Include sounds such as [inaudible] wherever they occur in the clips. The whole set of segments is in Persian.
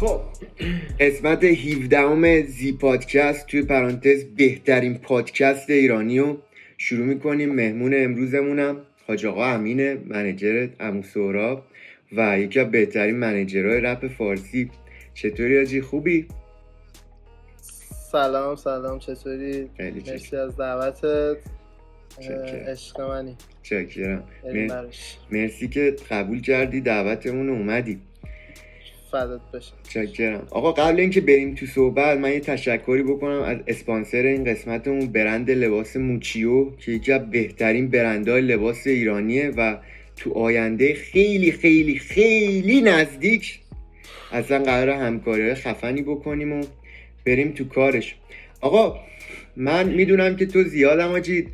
خب قسمت 17 زی پادکست توی پرانتز بهترین پادکست ایرانی رو شروع می‌کنیم. مهمون امروزمونم حاج آقا امینه منیجر امو سهراب و یکی از بهترین منیجرهای رپ فارسی. چطوری آجی؟ خوبی؟ سلام سلام. چطوری؟ خیلی مرسی از دعوتت. عشق منی. براش. مرسی که قبول کردی دعوتمون اومدی. فدات بشه چاکرم آقا قبل اینکه بریم تو صحبت من یه تشکری بکنم از اسپانسر این قسمتمون برند لباس موچیو که یکی از بهترین برندهای لباس ایرانیه و تو آینده خیلی خیلی خیلی نزدیک اصلا قرار همکاری خفنی بکنیم و بریم تو کارش. آقا من می‌دونم که تو زیادم آجید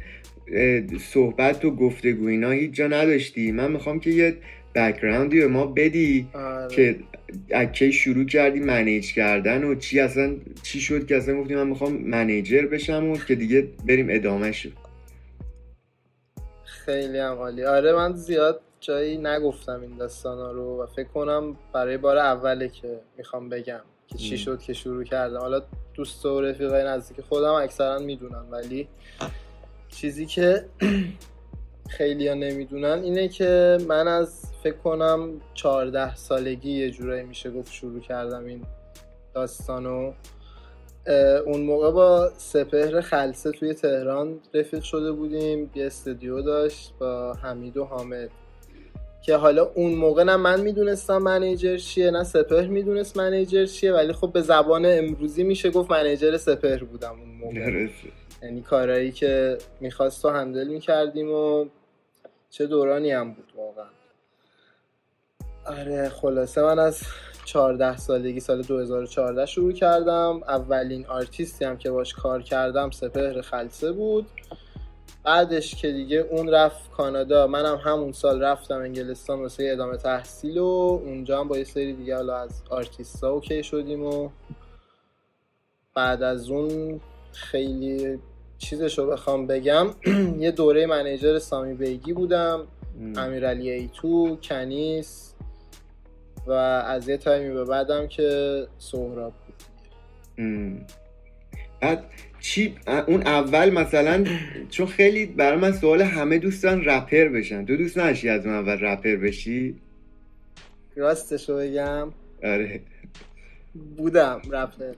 صحبت و گفتگو اینا هیچ جا نداشتی. من می‌خوام که یه بکراندی به ما بدی آره. که از کی شروع کردی منیج کردن و چی اصلا چی شد که اصلا گفتی من می‌خوام منیجر بشم و که دیگه بریم ادامه شد خیلی هم عالی آره من زیاد جایی نگفتم این داستانا رو و فکر کنم برای بار اوله که می‌خوام بگم که چی. شد که شروع کردم حالا دوست و رفیقای نزدیک خودم اکثرا می‌دونن ولی چیزی که [clears throat] خیلی ها نمی‌دونن اینه که من از فکر کنم 14 سالگی یه جورایی میشه گفت شروع کردم این داستانو اون موقع با سپهر خلصه توی تهران رفیق شده بودیم یه استودیو داشت با حمید و حامد که حالا اون موقع نه من می‌دونستم منیجر چیه نه سپهر می‌دونست منیجر چیه ولی خب به زبان امروزی میشه گفت منیجر سپهر بودم اون موقع. یعنی کارهایی که می‌خواست و handle می‌کردیم و چه دورانی هم بود واقعا. آره خلاصه من از 14 سالگی سال 2014 شروع کردم. اولین آرتیستی هم که باش کار کردم سپهر خلسه بود. بعدش که دیگه اون رفت کانادا. منم همون سال رفتم انگلستان واسه ادامه تحصیل و اونجا هم با یه سری دیگه حالا از آرتیستا okay شدیم و بعد از اون خیلی چیزش رو بخوام بگم [clears throat] یه دوره منیجر سامی بیگی بودم. امیرعلی ایتو کنیس و از یه تایمی به بعدم که سهراب بود. بعد چی؟ اون اول مثلا [clears throat] چون خیلی برای من سوال همه دوستان رپر بشن. تو دوست نداشتی از اون اول رپر بشی؟ راستش رو بگم. آره. بودم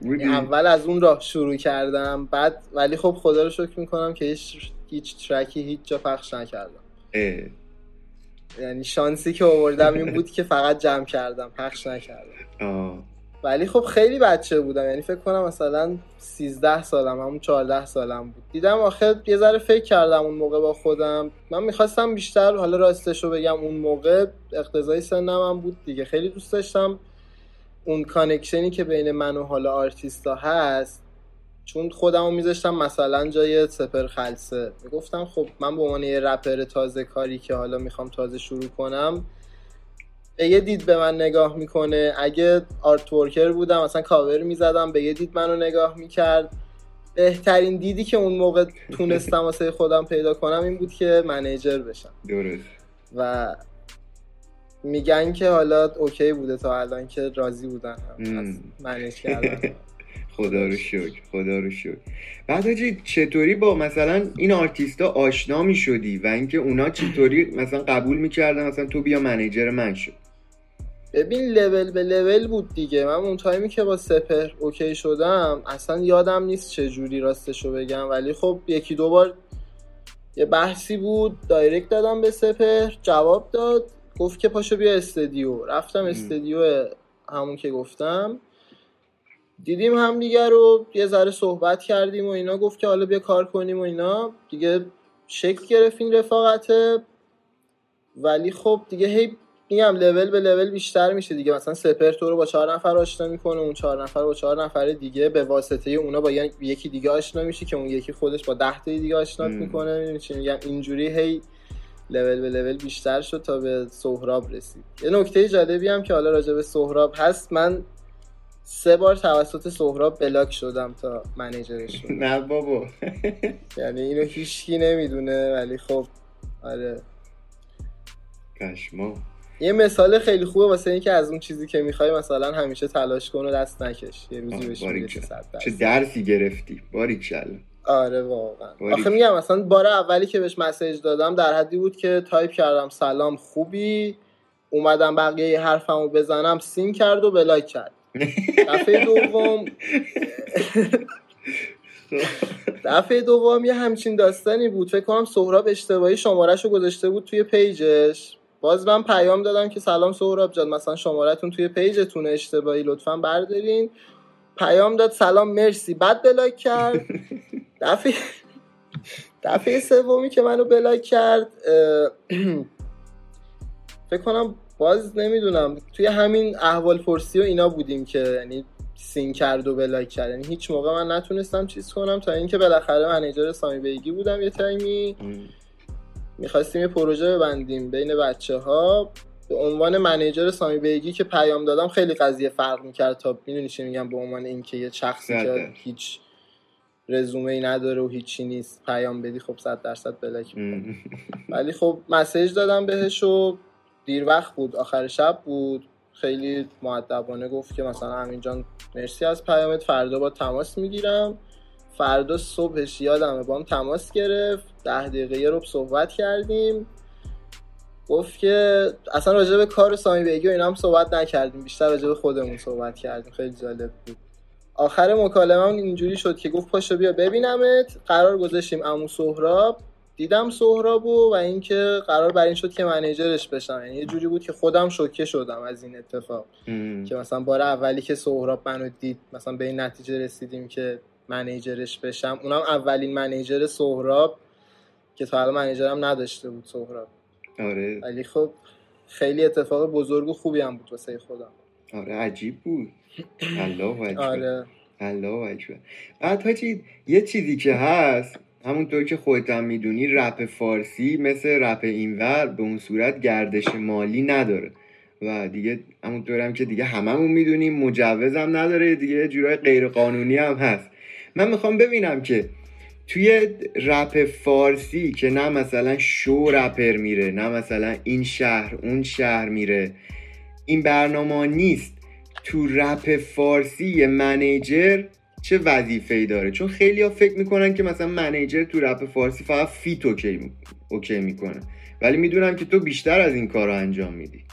بودی؟ یعنی اول از اون راه شروع کردم بعد ولی خب خدا رو شکر می‌کنم که هیچ هیچ ترکی هیچ جا پخش نکردم اه. یعنی شانسی که آوردم این بود که فقط جمع کردم پخش نکردم آه. ولی خب خیلی بچه بودم یعنی فکر کنم مثلا 13 سالم همون 14 سالم بود دیدم آخه یه ذره فکر کردم اون موقع با خودم من می‌خواستم بیشتر حالا راستش رو بگم اون موقع اقتضای سنم هم بود دیگه خیلی دوست داشتم اون connection ی که بین من و حالا آرتیستا هست چون خودم رو میذاشتم مثلا جای سپهر خلسه. می‌گفتم خب من به عنوان یه رپر تازه کاری که حالا می‌خوام تازه شروع کنم به یه دید به من نگاه می‌کنه. اگه artworker بودم مثلا کاور می‌زدم به یه دید منو نگاه می‌کرد. بهترین دیدی که اون موقع تونستم واسه خودم پیدا کنم این بود که manager بشم. درست. و میگن که حالا okay بوده تا الان که راضی بودن. manage کردن. [laughs] خدا رو شکر خدا رو شکر. بعد حاجی چطوری با مثلا این آرتیستا آشنا می شدی و اینکه اونا چطوری مثلا قبول می‌کردن؟ مثلا تو بیا manager من شد ببین لول به لول بود دیگه. من اون تایمی که با سپهر okay شدم اصلا یادم نیست چه جوری راستشو بگم. ولی خب یکی دو بار یه بحثی بود. دایرکت دادم به سپر جواب داد. گفت که پاشو بیا استدیو. رفتم استدیو همون که گفتم. دیدیم هم دیگه رو یه ذره صحبت کردیم و اینا گفت که حالا بیا کار کنیم و اینا. دیگه شکل گرفت این رفاقته ولی خب دیگه هی میگم لول به لول بیشتر میشه دیگه. مثلا سپر تو رو با چهار نفر آشنا می‌کنه اون چهار نفر با چهار نفر دیگه به واسطه اونا با یکی دیگه آشنا میشه که اون یکی خودش با ده تا دیگه آشنا می‌کنه. میگم؟ اینجوری هی لول به لول بیشتر شد تا به سهراب رسید. یه نکته جالبی هم که حالا راجع به سهراب هست من سه بار توسط سهراب بلاک شدم تا منیجرش [laughs] نه بابا. [laughs] یعنی اینو هیچکی نمی‌دونه ولی خب آره. کشما یه مثال خیلی خوبه واسه اینکه از اون چیزی که می‌خوای مثلا همیشه تلاش کن و دست نکش. یه روزی بهش می‌رسی چه درسی گرفتی. باریکلا آره واقعا. آخه میگم مثلا بار اولی که بهش message دادم در حدی بود که تایپ کردم سلام خوبی؟ اومدم بقیه حرفمو بزنم seen کرد و block کرد. دفعه دوم دفعه دوم یه همچین داستانی بود. فکر کنم سهراب اشتباهی شمارش رو گذاشته بود توی page ش. باز من پیام دادم که سلام سهراب جان مثلا شمارتون توی page تون اشتباهی لطفا بردارین. پیام داد سلام مرسی. بعد block کرد. دفعه دفعه سومی که منو block کرد [clears throat] فکر کنم باز نمی‌دونم. توی همین احوال پرسی و اینا بودیم که یعنی seen کرد و block کرد. یعنی هیچ موقع من نتونستم چیز کنم تا اینکه بالاخره manager سامی بیگی بودم یه تایمی. می‌خواستیم یه پروژه ببندیم بین بچه ها به عنوان manager سامی بیگی که پیام دادم خیلی قضیه فرق می‌کرد تا می‌دونی چی میگم به عنوان اینکه یه شخصی که هیچ رزومه ای نداره و هیچی نیست. پیام بدی خب صد درصد بلاک ولی خب مسیج دادم بهش و دیر وقت بود. آخر شب بود. خیلی معدبانه گفت که مثلا همین جان مرسی از پیامت. فردا با تماس می‌گیرم. فردا صبحش یادمه با هم تماس گرفت. ده دقیقه یه رو صحبت کردیم. گفت که اصلا راجع به کار سامی بیگی و اینا هم صحبت نکردیم. بیشتر راجع به خودمون صحبت کردیم. خیلی جالب بود. آخر مکالمه اینجوری شد که گفت پاشو بیا ببینمت. قرار گذاشتیم امو سهراب. دیدم سهرابو و اینکه قرار بر این شد که منیجرش بشم. یعنی یه جوری بود که خودم شوکه شدم از این اتفاق. که مثلا بار اولی که سهراب منو دید مثلا به این نتیجه رسیدیم که منیجرش بشم. اونم اولین منیجر سهراب که تا حالا منیجرم نداشته بود سهراب. آره. ولی خب خیلی اتفاق بزرگ و خوبی هم بود واسه خودم. آره عجیب بود. [clears throat] الله اکبر. آره. الله اکبر. بعد یه چیزی که هست همونطور که خودت هم می‌دونی رپ فارسی مثل رپ اینور به اون صورت گردش مالی نداره. و دیگه همونطور هم که دیگه هممون می‌دونیم مجوزم نداره دیگه جورای غیر قانونی هم هست. من می‌خوام ببینم که توی رپ فارسی که نه مثلا شو رپر میره نه مثلا این شهر اون شهر میره این برنامه نیست. تو رپ فارسی manager چه وظیفه ای داره؟ چون خیلی ها فکر می‌کنن که مثلا manager تو رپ فارسی فقط feat okay, okay می‌کنه. ولی می‌دونم که تو بیشتر از این کار انجام میدی.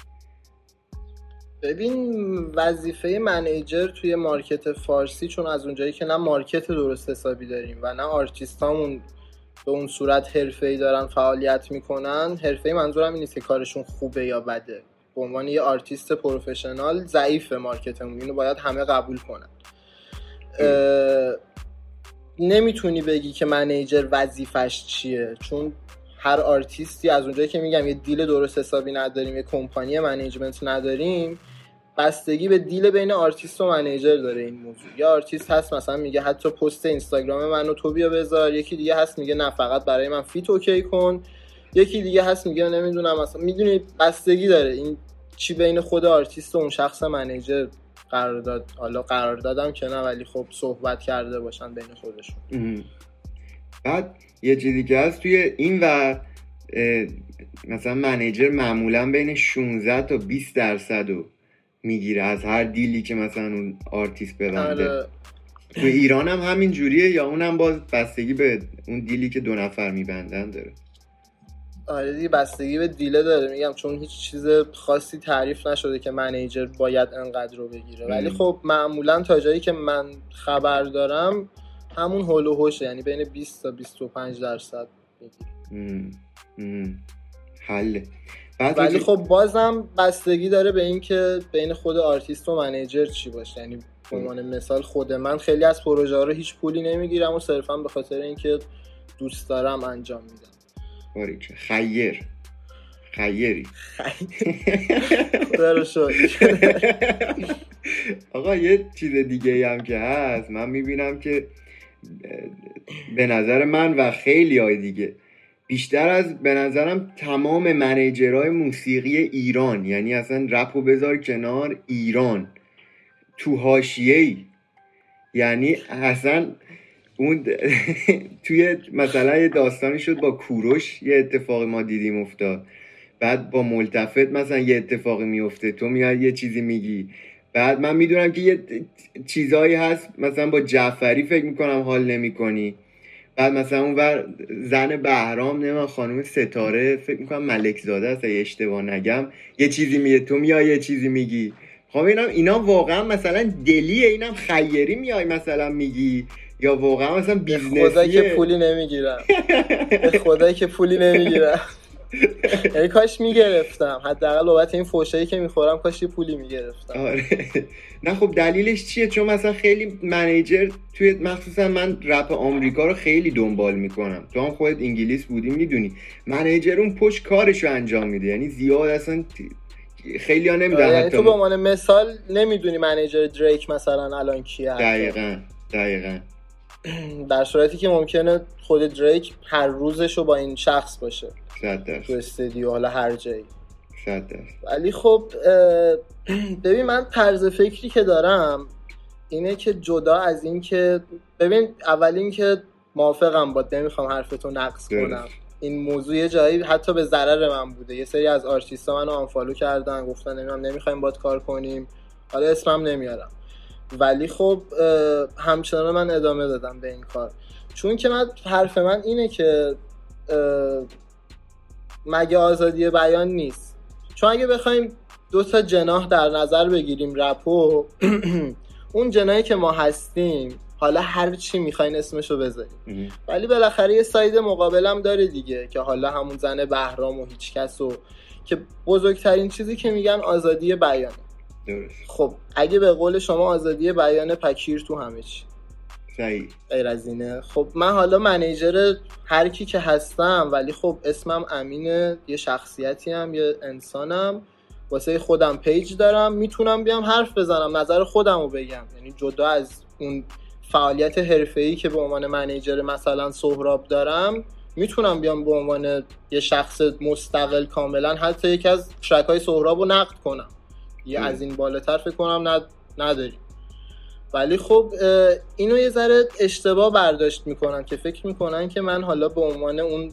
ببین وظیفه manager توی market فارسی چون از اونجایی که نه market درست حسابی داریم و نه آرتیستامون به اون صورت ای دارن فعالیت می‌کنن ای منظورم این نیست که کارشون خوبه یا بده. به عنوان یه آرتیست professional ضعیف market مون اینو باید همه قبول کنن. نمی‌تونی بگی که manager وظیفش چیه چون هر آرتیستی از اونجایی که میگم یه deal درست حسابی نداریم یه کمپانی management نداریم بستگی به deal بین آرتیست و manager داره این موضوع. یا آرتیست هست مثلا میگه حتی پست اینستاگرام منو تو بیا بذار یکی دیگه هست میگه نه فقط برای من feat okay کن. یکی دیگه هست میگه نمی‌دونم مثلا می‌دونی بستگی داره. این چی بین خود آرتیست و اون شخص manager قرار داد حالا قرار دادم که نه ولی خب صحبت کرده باشن بین خودشون. بعد یه چیزی که هست توی این و مثلا manager معمولا بین 16 تا 20 درصد رو می‌گیره از هر deal ی که مثلا اون آرتیست ببنده آره. تو ایران هم همین جوریه یا اونم باز بستگی به اون deal ی که دو نفر میبندن داره؟ آره دیگه بستگی به deal ه داره. میگم چون هیچ چیز خاصی تعریف نشده که manager باید انقدر رو بگیره. ولی خب معمولا تا جایی که من خبر دارم همون حول و حوشه. یعنی بین 20 تا 25 درصد حله ولی خب بازم بستگی داره به اینکه بین خود آرتیست و manager چی باشه. یعنی به عنوان مثال خود من خیلی از پروژه ها رو هیچ پولی نمی‌گیرم و صرفا به خاطر اینکه دوست دارم انجام میدم. باریکه خیر. خیری. [laughs] آقا یه چیز دیگه هم که هست من می‌بینم که به نظر من و خیلی های دیگه بیشتر از به نظرم تمام منیجرهای موسیقی ایران یعنی اصلا رپ و بذار کنار ایران. تو هاشیه یعنی اصلا اون [laughs] توی مثلا یه داستانی شد با کوروش یه اتفاق ما دیدیم افتاد. بعد با ملتفت مثلا یه اتفاقی میفته تو میاد یه چیزی میگی. بعد من می‌دونم که یه چیزایی هست. مثلا با جعفری فکر می‌کنم حال نمی‌کنی. بعد مثلا اون ور زن بهرام نمیم خانم ستاره فکر می‌کنم ملک زاده است. اگه اشتباه نگم. یه چیزی میگه تو میای یه چیزی میگی. خب اینا واقعا مثلا دلیه. اینم خیری میای مثلا میگی. یا واقعا مثلا بیزنسیه خدایی که پولی نمی‌گیرم. به خدایی که پولی نمی‌گیرم. [laughs] یعنی کاش می‌گرفتم. حداقل بابت این فوشایی که می‌خورم کاش یه پولی می‌گرفتم. آره. نه خب دلیلش چیه؟ چون مثلا خیلی منیجر توی مخصوصا من رپ آمریکا رو خیلی دنبال می‌کنم. تو هم خودت انگلیس بودی می‌دونی. منیجر اون پشت کارش رو انجام میده. یعنی زیاد اصلا خیلی ها آره تو به عنوان مثال نمی‌دونی منیجر دریک مثلا الان کیه. دقیقا. دقیقا. [clears throat] در صورتی که ممکنه خود دریک هر روزش رو با این شخص باشه. تو استدیو حالا هر جایی. ولی خب [clears throat] ببین من طرز فکری که دارم اینه که جدا از این که ببین اول این که موافقم با نمی‌خوام حرفتو نقص کنم. این موضوع یه جایی حتی به ضرر من بوده. یه سری از آرتیستا منو آنفالو کردن گفتن نمی‌دونم نمی‌خوایم باد کار کنیم. حالا اسمم نمیارم. ولی خب همچنان من ادامه دادم به این کار. چون که من حرف من اینه که مگه آزادی بیان نیست. چون اگه بخوایم دو تا جناح در نظر بگیریم رپو [clears throat] اون جناحی که ما هستیم حالا هر چی می‌خواین اسمشو بذاریم. ولی بالاخره یه ساید مقابلم داره دیگه که حالا همون زن بهرام و هیچ کس و که بزرگترین چیزی که میگن آزادی بیانه. خب اگه به قول شما آزادی بیان پکیر تو همه چی. غیر از اینه. خب من حالا منیجر هر کی که هستم ولی خب اسمم امینه یه شخصیتی هم یه انسانم. واسه خودم پیج دارم می‌تونم بیام حرف بزنم نظر خودم رو بگم. یعنی جدا از اون فعالیت ای که به عنوان منیجر مثلا سهراب دارم می‌تونم بیام به عنوان یه شخص مستقل کاملا حتی یکی از ترک های سهراب رو نقد کنم. یه از این بالاتر فکر کنم ند... نداریم. ولی خب اینو یه ذره اشتباه برداشت می‌کنن که فکر می‌کنن که من حالا به عنوان اون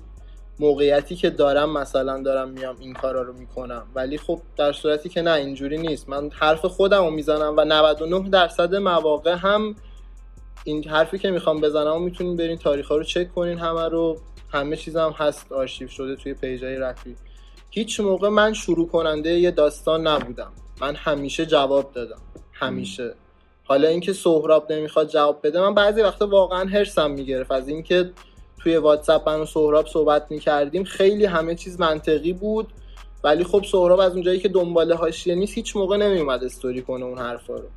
موقعیتی که دارم مثلا دارم میام این کارا رو می‌کنم. ولی خب در صورتی که نه اینجوری نیست. من حرف خودم رو می‌زنم و 99 درصد مواقع هم این حرفی که می‌خوام بزنم و می‌تونین برین تاریخ ها رو چک کنین همه رو همه چیزم هست آرشیو شده توی پیجای رفی هیچ موقع من شروع کننده یه داستان نبودم. من همیشه جواب دادم. همیشه. حالا اینکه سهراب نمی‌خواد جواب بده من بعضی وقتا واقعا هرسم می‌گرفت. از اینکه توی واتساپ من و سهراب صحبت می‌کردیم خیلی همه چیز منطقی بود. ولی خب سهراب از اونجایی که دنبال حاشیه نیست هیچ موقع نمیومد استوری کنه اون حرفا رو.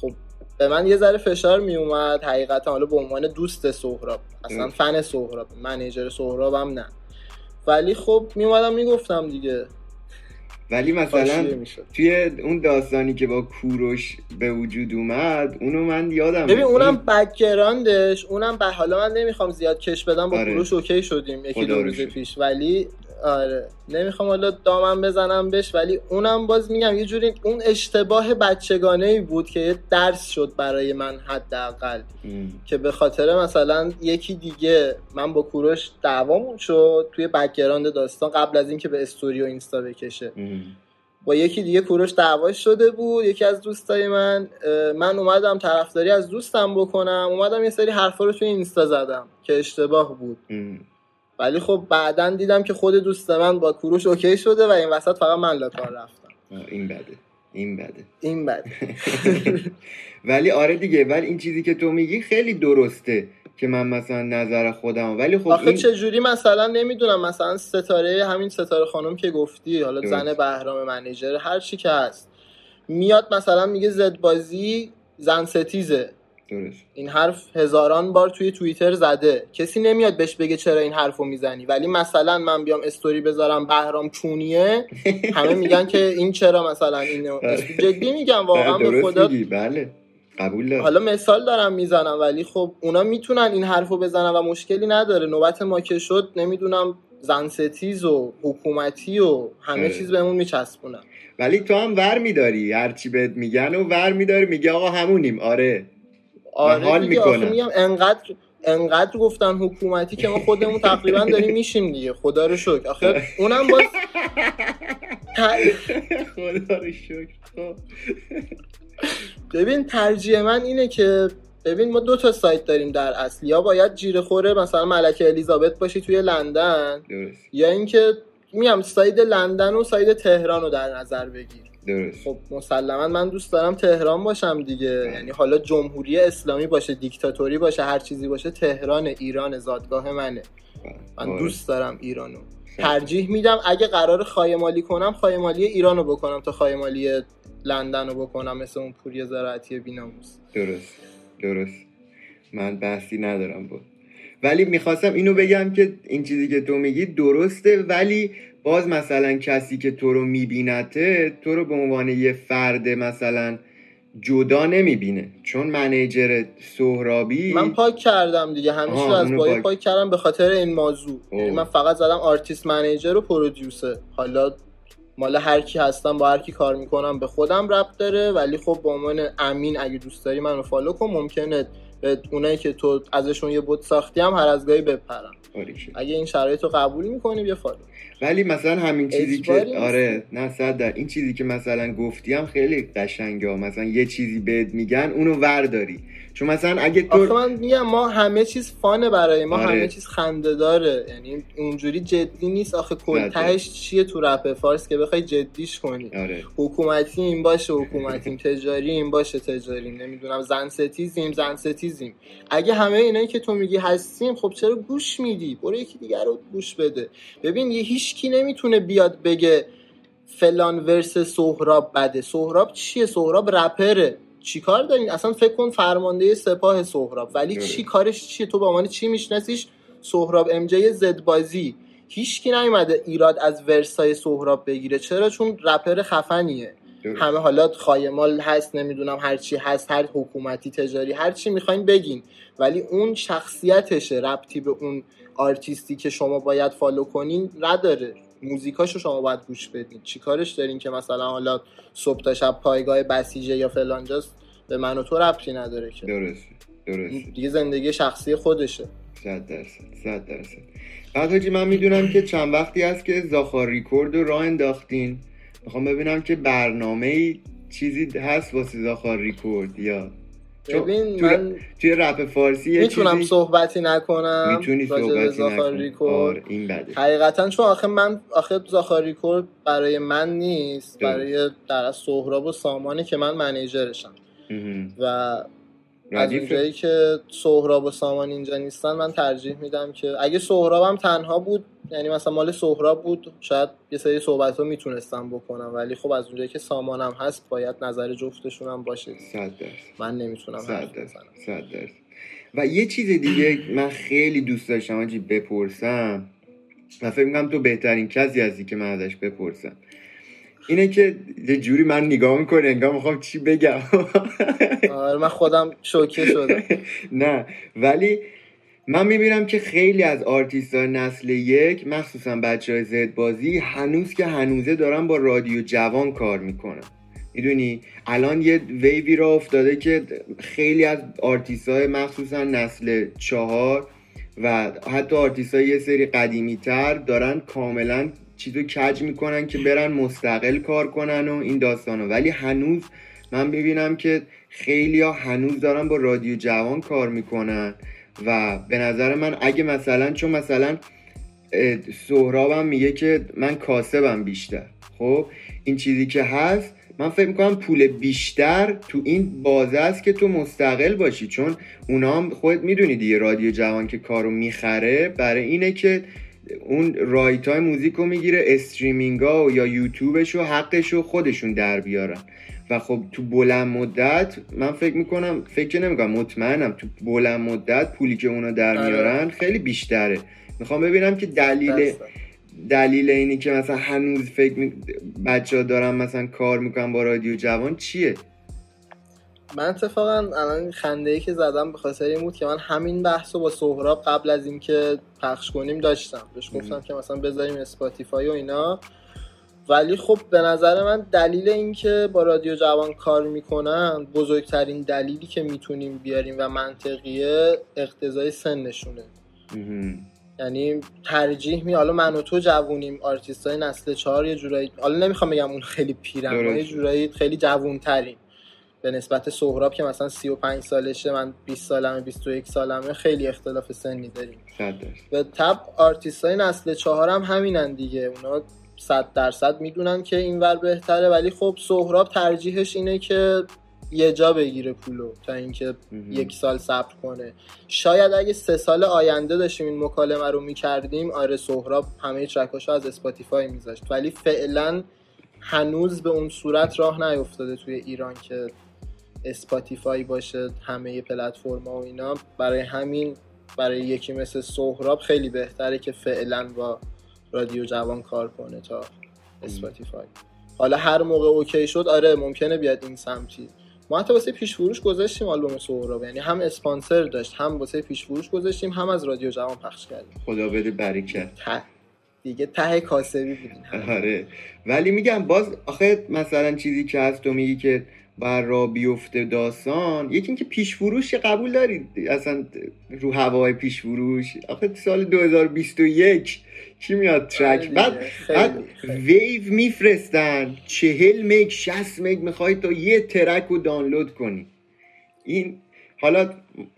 خب به من یه ذره فشار میومد حقیقتا حالا به عنوان دوست سهراب اصلا فن سهراب منیجر سهرابم نه. ولی خب میومدم می‌گفتم دیگه. ولی مثلا توی اون داستانی که با کوروش به وجود اومد اونو من یادم ببین اونم background ش اونم به حالا من نمی‌خوام زیاد کش بدم با آره. کوروش okay شدیم یکی دو روز پیش. ولی آره. نمی‌خوام حالا دامن بزنم بهش ولی اونم باز میگم یه جوری اون اشتباه بچگانه ای بود که یه درس شد برای من حداقل. که به خاطر مثلا یکی دیگه من با کوروش دعوامون شد توی background داستان قبل از اینکه به استوری و اینستا بکشه. با یکی دیگه کوروش دعواش شده بود یکی از دوستای من. من اومدم طرفداری از دوستم بکنم اومدم یه سری حرفا رو توی اینستا زدم که اشتباه بود. ولی خب بعدا دیدم که خود دوست من با کوروش اوکی شده و این وسط فقط من لاکار رفتم. این بده. این بده. این بده. [laughs] ولی آره دیگه ولی این چیزی که تو میگی خیلی درسته که من مثلا نظر خودم ولی خب آخه این... چجوری مثلا نمی‌دونم مثلا ستاره همین ستاره خانم که گفتی حالا زن بهرام منیجر هر چی که هست. میاد مثلا میگه زد بازی زن ستیزه. این حرف هزاران بار توی توییتر زده. کسی نمیاد بهش بگه چرا این حرفو می‌زنی. ولی مثلا من بیام استوری بذارم بهرام چونیه [laughs] همه میگن که این چرا مثلا این جدی میگم واقعا به خدا بله. قبول حالا مثال دارم می‌زنم ولی خب اونا می‌تونن این حرفو بزنن و مشکلی نداره. نوبت ما که شد نمی‌دونم زنستیز و حکومتی و همه چیز بهمون میچسبونن. ولی تو هم ور میداری. هرچی بهت میگن و ور میداری. میگه آقا همونیم. آره. آره حال می‌کنه. میگم انقدر انقدر گفتن حکومتی که ما خودمون تقریبا داریم میشیم دیگه. خدا رو شکر. آخه اونم باز خدا رو شکر. ببین ترجیح من اینه که ببین ما دو تا سایت داریم در اصل. یا باید جیره خوره مثلا ملکه الیزابت باشی توی لندن یا اینکه میام سایت لندن و سایت تهران رو در نظر بگیر. درست. خب مسلما من دوست دارم تهران باشم دیگه. یعنی حالا جمهوری اسلامی باشه دیکتاتوری باشه هر چیزی باشه تهران ایران زادگاه منه. من آره. دوست دارم ایرانو. ترجیح میدم اگه قرار خایمالی کنم خایمالی ایرانو بکنم تا خایمالی لندن رو بکنم مثل اون پوری زراعتی بیناموس. درست. درست. من بحثی ندارم بود ولی می‌خواستم اینو بگم که این چیزی که تو میگی درسته ولی باز مثلا کسی که تو رو می‌بینه تو رو به عنوان یه فرد مثلا جدا نمی‌بینه چون manager سهرابی من پاک کردم دیگه همیشه از bio ی پاک. پاک کردم به خاطر این موضوع. یعنی من فقط زدم artist manager و producer حالا مال هر کی هستم با هر کی کار می‌کنم به خودم ربط داره ولی خب به عنوان امین اگه دوست داری منو follow کن ممکنه به اونایی که تو ازشون یه بوت ساختی هم هر از گاهی بپرم باریکه. اگه این شرایط رو قبول می‌کنی بیا فالو ولی مثلا همین چیزی که نیست. آره نه صد در این چیزی که مثلا گفتیم خیلی قشنگه مثلا یه چیزی بهت میگن اونو ورداری چون مثلا اگه آخه تو من میگم ما همه چیز فانه برای ما آره. همه چیز خنده داره. یعنی اونجوری جدی نیست. آخه کل بله. تهش چیه تو رپ فارس که بخوای جدیش کنی؟ آره. حکومتی این باشه حکومتیم تجاری این باشه تجاریم نمی‌دونم زن ستیزیم زن ستیزیم. اگه همه اینایی که تو میگی هستیم خب چرا گوش میدی؟ برو یکی دیگر رو گوش بده. ببین یه هیچکی نمی‌تونه بیاد بگه فلان ورس سهراب بده. سهراب چیه؟ سهراب رپره. چیکار دارین؟ اصلا فکر کن فرمانده سپاه سهراب. ولی. چی کارش چیه؟ تو به عنوان چی میشناسیش؟ سهراب ام جی زد بازی هیچکی نیومده ایراد از ورسای سهراب بگیره. چرا؟ چون رپر خفنیه. همه حالا خایمال هست نمی‌دونم هر چی هست هر حکومتی تجاری هر چی می‌خواین بگین. ولی اون شخصیتشه ربطی به اون آرتیستی که شما باید follow کنین نداره. موزیکاشو شما باید گوش بدین. چیکارش دارین که مثلا حالا صبح تا شب پایگاه بسیجه یا فلانجاست به من و تو ربطی نداره که. درست درست دیگه زندگی شخصی خودشه. صد درصد صد درصد. بعد حاجی من می‌دونم که چند وقتی هست که زاخار ریکورد رو راه انداختین. می‌خوام ببینم که برنامه چیزی هست واسه زاخار ریکورد یا ببین من توی رپ فارسی یه می‌تونم چیزی صحبتی نکنم. می‌تونی صحبتی ریکورد آره این بده. حقیقتا چون آخه من آخه زاخار ریکورد برای من نیست. درست. برای در از سهراب و سامانه که من منیجرشم. و از ردیفه اونجایی که سهراب و سامان اینجا نیستن من ترجیح میدم که اگه سهرابم تنها بود یعنی مثلا مال سهراب بود شاید یه سری صحبت رو می‌تونستم بکنم ولی خب از اونجایی که سامانم هست باید نظر جفتشون هم باشه من نمی‌تونم صد حرف بزنم. و یه چیز دیگه من خیلی دوست داشتم حاجی بپرسم و فکر می‌کنم تو بهترین کسی هستی که من ازش بپرسم. اینه که یه جوری من نگاه می‌کنه انگار می‌خوام چی بگم. آره من خودم شوکه شدم. [laughs] نه ولی من می‌بینم که خیلی از آرتیست های نسل یک مخصوصا بچه های زدبازی هنوز که هنوزه دارن با رادیو جوان کار می‌کنن. می‌دونی؟ الان یه wave ی راه افتاده که خیلی از آرتیست های مخصوصا نسل چهار و حتی آرتیست های یه سری قدیمی تر دارن کاملا چیزو کج می‌کنن که برن مستقل کار کنن و این داستانا ولی هنوز من می‌بینم که خیلی ها هنوز دارن با رادیو جوان کار می‌کنن و به نظر من اگه مثلا چون مثلا سهرابم میگه که من کاسبم بیشتر. خب این چیزی که هست من فکر می‌کنم پول بیشتر تو این بازه است که تو مستقل باشی. چون اونا هم خودت می‌دونی دیگه رادیو جوان که کارو می‌خره برای اینه که اون رایت های موزیک رو می‌گیره استریمینگ ها و یا یوتیوبش و حقش رو خودشون در بیارن و خب تو بلند مدت من فکر می‌کنم فکر نمی‌کنم مطمئنم تو بلند مدت پولی که اونا در آره. میارن خیلی بیشتره می‌خوام ببینم که دلیل. دلیل اینی که مثلا هنوز فکر می... بچه ها دارن مثلا کار می‌کنن با رادیو جوان چیه من اتفاقا الان خنده ای که زدم به خاطر این بود که من همین بحث رو با سهراب قبل از اینکه پخش کنیم داشتم. بهش گفتم که مثلا بذاریم اسپاتیفای و اینا. ولی خب به نظر من دلیل اینکه با رادیو جوان کار می‌کنن بزرگترین دلیلی که می‌تونیم بیاریم و منطقیه اقتضای سنشونه. یعنی ترجیح می حالا من و تو جوونیم آرتیست های نسل چهار یه جورایی حالا نمی‌خوام بگم اون خیلی پیرن یه جورایی خیلی جوون به نسبت سهراب که مثلا 35 سالشه من 20 سالمه 21 سالمه خیلی اختلاف سنی داریم. به تب آرتیست های نسل چهار هم همینن دیگه. اونا صد درصد می‌دونن که اینور بهتره ولی خب سهراب ترجیحش اینه که یه جا بگیره پولو تا اینکه یک سال صبر کنه. شاید اگه سه سال آینده داشتیم این مکالمه رو می‌کردیم آره سهراب همه ترکاشو از اسپاتیفای میذاشت. ولی فعلا هنوز به اون صورت راه نیفتاده توی ایران که اسپاتیفای باشه همه پلتفرم و اینا. برای همین برای یکی مثل سهراب خیلی بهتره که فعلا با رادیو جوان کار کنه تا اسپاتیفای. حالا هر موقع okay شد آره ممکنه بیاد این سمتی. ما حتی واسه پیش فروش گذاشتیم آلبوم سهراب. یعنی هم اسپانسر داشت هم واسه پیش فروش گذاشتیم هم از رادیو جوان پخش کردیم. خدا بده برکت دیگه ته کاسبی بودین آره. ولی میگم باز آخه مثلا چیزی که هست تو میگی که بر را بیفته داستان یکی اینکه پیش فروش قبول دارید؟ اصلا رو هوای پیش فروش آخه سال 2021 چی میاد ترک؟ آره بعد, بعد ویو میفرستن چهل مگ شست مگ می‌خوای تا یه ترک رو دانلود کنی. این حالا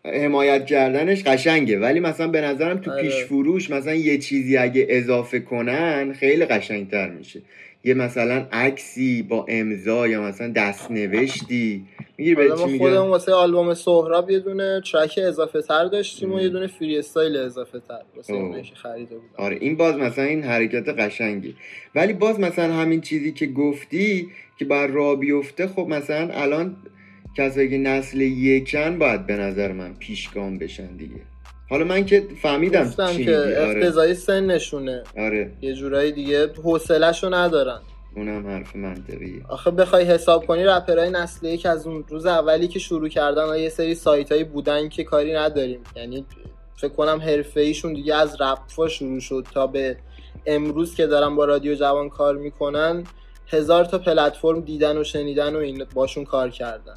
حمایت کردنش قشنگه ولی مثلا به نظرم تو پیش آره. فروش مثلا یه چیزی اگه اضافه کنن خیلی قشنگتر میشه. یه مثلا عکسی با امضا یا مثلا دست نوشتی می‌گیری به چی خودمون واسه آلبوم سهراب یه دونه ترک اضافه تر داشتیم و یه دونه فری استایل اضافه تر واسه اون خریده بود آره این باز مثلا این حرکت قشنگی ولی باز مثلا همین چیزی که گفتی که بر را بیفته خب مثلا الان کسایی که نسل یکن باید به نظر من پیشگام بشن دیگه. حالا من که فهمیدم چی که آره. اقتضای سنشونه. آره. یه جورایی دیگه حوصله‌شو ندارن. اونم حرف منطقیه. آخه بخوای حساب کنی رپرای نسل یک از اون روز اولی که شروع کردن یه سری سایت بودن که کاری نداریم. یعنی فکر کنم حرفه ایشون دیگه از رپفا شروع شد تا به امروز که دارن با رادیو جوان کار می‌کنن هزار تا پلتفرم دیدن و شنیدن و این باشون کار کردن.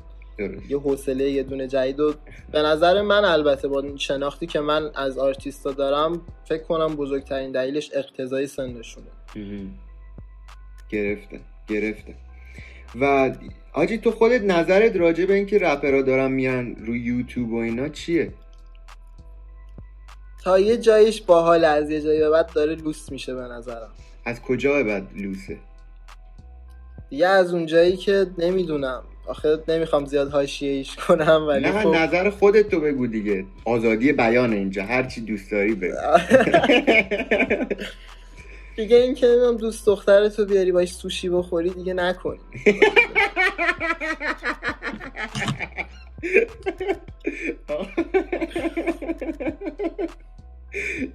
یه حوصله یه دونه جدید و به نظر من البته با شناختی که من از آرتیستا دارم فکر کنم بزرگترین دلیلش اقتضای سنشونه. گرفته گرفته. و آجی تو خودت نظرت راجع به اینکه رپرها دارن میان روی یوتیوب و اینا چیه؟ تا یه جایش باحال از یه جایی به بعد داره لوس میشه به نظرم. از کجا بعد لوسه؟ یه از اون جایی که نمی‌دونم. آخه نمی‌خوام زیاد حاشیه ایش کنم ولی نه خب... نظر خودت تو بگو دیگه. آزادی بیان اینجا هر چی دوست داری بگو. [laughs] دیگه این که نمیم دوست دختر تو بیاری باش سوشی بخوری دیگه نکنی. [laughs]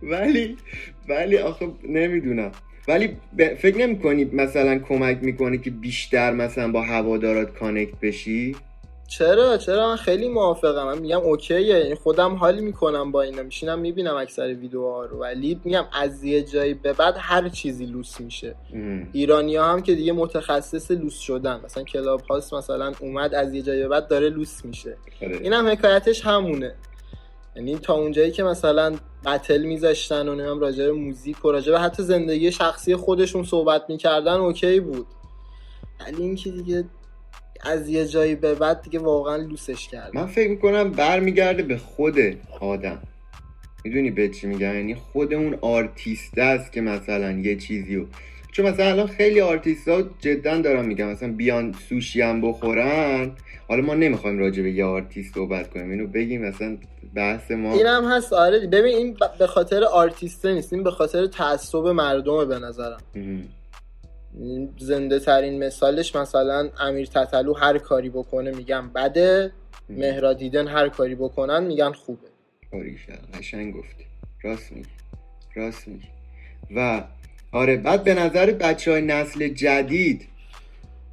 ولی ولی آخه نمی‌دونم. ولی فکر نمی کنی مثلا کمک می‌کنی که بیشتر مثلا با هوادارات connect بشی؟ چرا؟ چرا؟ من خیلی موافقم. من میگم okay ه. یعنی خودم حال می‌کنم با اینا. میشینم می‌بینم اکثر ویدیوها رو. ولی میگم از یه جایی به بعد هر چیزی لوس میشه. ایرانی ها هم که دیگه متخصص لوس شدن. مثلا کلاب هاوس مثلا اومد از یه جایی به بعد داره لوس میشه. آره. اینم حکایتش همونه. یعنی تا اونجایی که مثلا battle میذاشتن و نمی‌دونم راجع به موزیک و راجع به حتی زندگی شخصی خودشون صحبت می‌کردن okay بود. ولی اینکه دیگه از یه جایی به بعد دیگه واقعا لوسش کرد من فکر می‌کنم برمیگرده به خود آدم. می‌دونی به چی میگم؟ یعنی خود اون آرتیست است که مثلا یه چیزی رو چون مثلا الان خیلی آرتیست ها جدا دارم میگم مثلا بیان سوشی هم بخورن. حالا ما نمی‌خوایم راجع به یه آرتیست صحبت کنیم. اینو بگیم مثلا بحث ما اینم هست آره. ببین این به خاطر آرتیسته نیست. این به خاطر تعصب مردمه به نظرم. زنده ترین مثالش مثلا امیر تتلو هر کاری بکنه میگم بده. مهراد هیدن هر کاری بکنن میگن خوبه. آریشا قشنگ گفتی. راست میگی. راست میگی. و آره بعد به نظر بچه های نسل جدید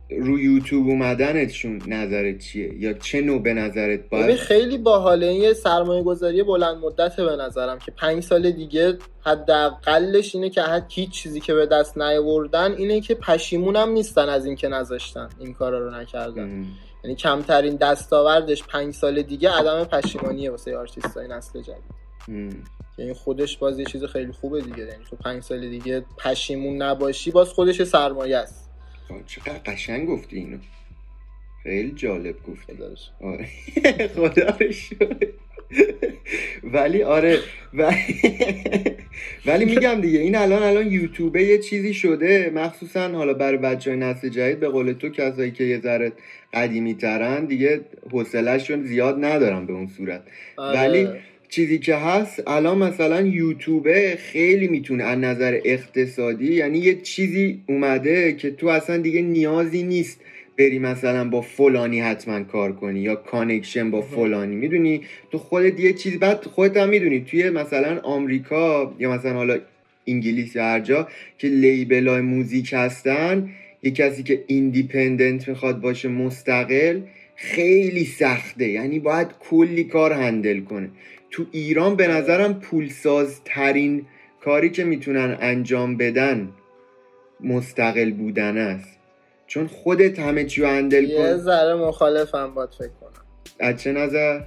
رو یوتیوب اومدنتشون نظرت چیه؟ یا چه نوع به نظرت باید خیلی باحاله. این یه سرمایه گذاری بلند مدته به نظرم که پنج سال دیگه حداقلش اینه که حد هیچ چیزی که به دست نیاوردن اینه که پشیمونم نیستن از اینکه نذاشتن. این کارا رو نکردن. یعنی کمترین دستاوردش پنج سال دیگه عدم پشیمانیه واسه آرتیستای نسل جدید. این خودش باز یه چیز خیلی خوبه دیگه. یعنی تو پنج سال دیگه پشیمون نباشی باز خودش یه سرمایه است. چقدر قشنگ گفتی اینو. خیلی جالب گفتی. خدا رو. آره. [laughs] ولی آره [laughs] ولی میگم دیگه این الان الان یوتیوبه یه چیزی شده. مخصوصا حالا برای بچه های نسل جدید به قول تو کسایی که یه ذره قدیمی ترن دیگه حوصلهشون زیاد ندارن به اون صورت. آره. ولی چیزی که هست الان مثلا یوتیوبه خیلی می‌تونه از نظر اقتصادی یعنی یه چیزی اومده که تو اصلا دیگه نیازی نیست بری مثلا با فلانی حتما کار کنی یا connection با فلانی. می‌دونی؟ تو خودت یه چیزی بعد خودت هم می‌دونی. توی مثلا آمریکا یا مثلا حالا انگلیس یا هر جا که label های موزیک هستن یه کسی که independent می‌خواد باشه مستقل خیلی سخته. یعنی باید کلی کار handle کنه. تو ایران به نظرم پولساز ترین کاری که می‌تونن انجام بدن مستقل بودن است. چون خودت همه چی رو handle یه کن. ذره مخالفم باهات فکر کنم. از چه نظر؟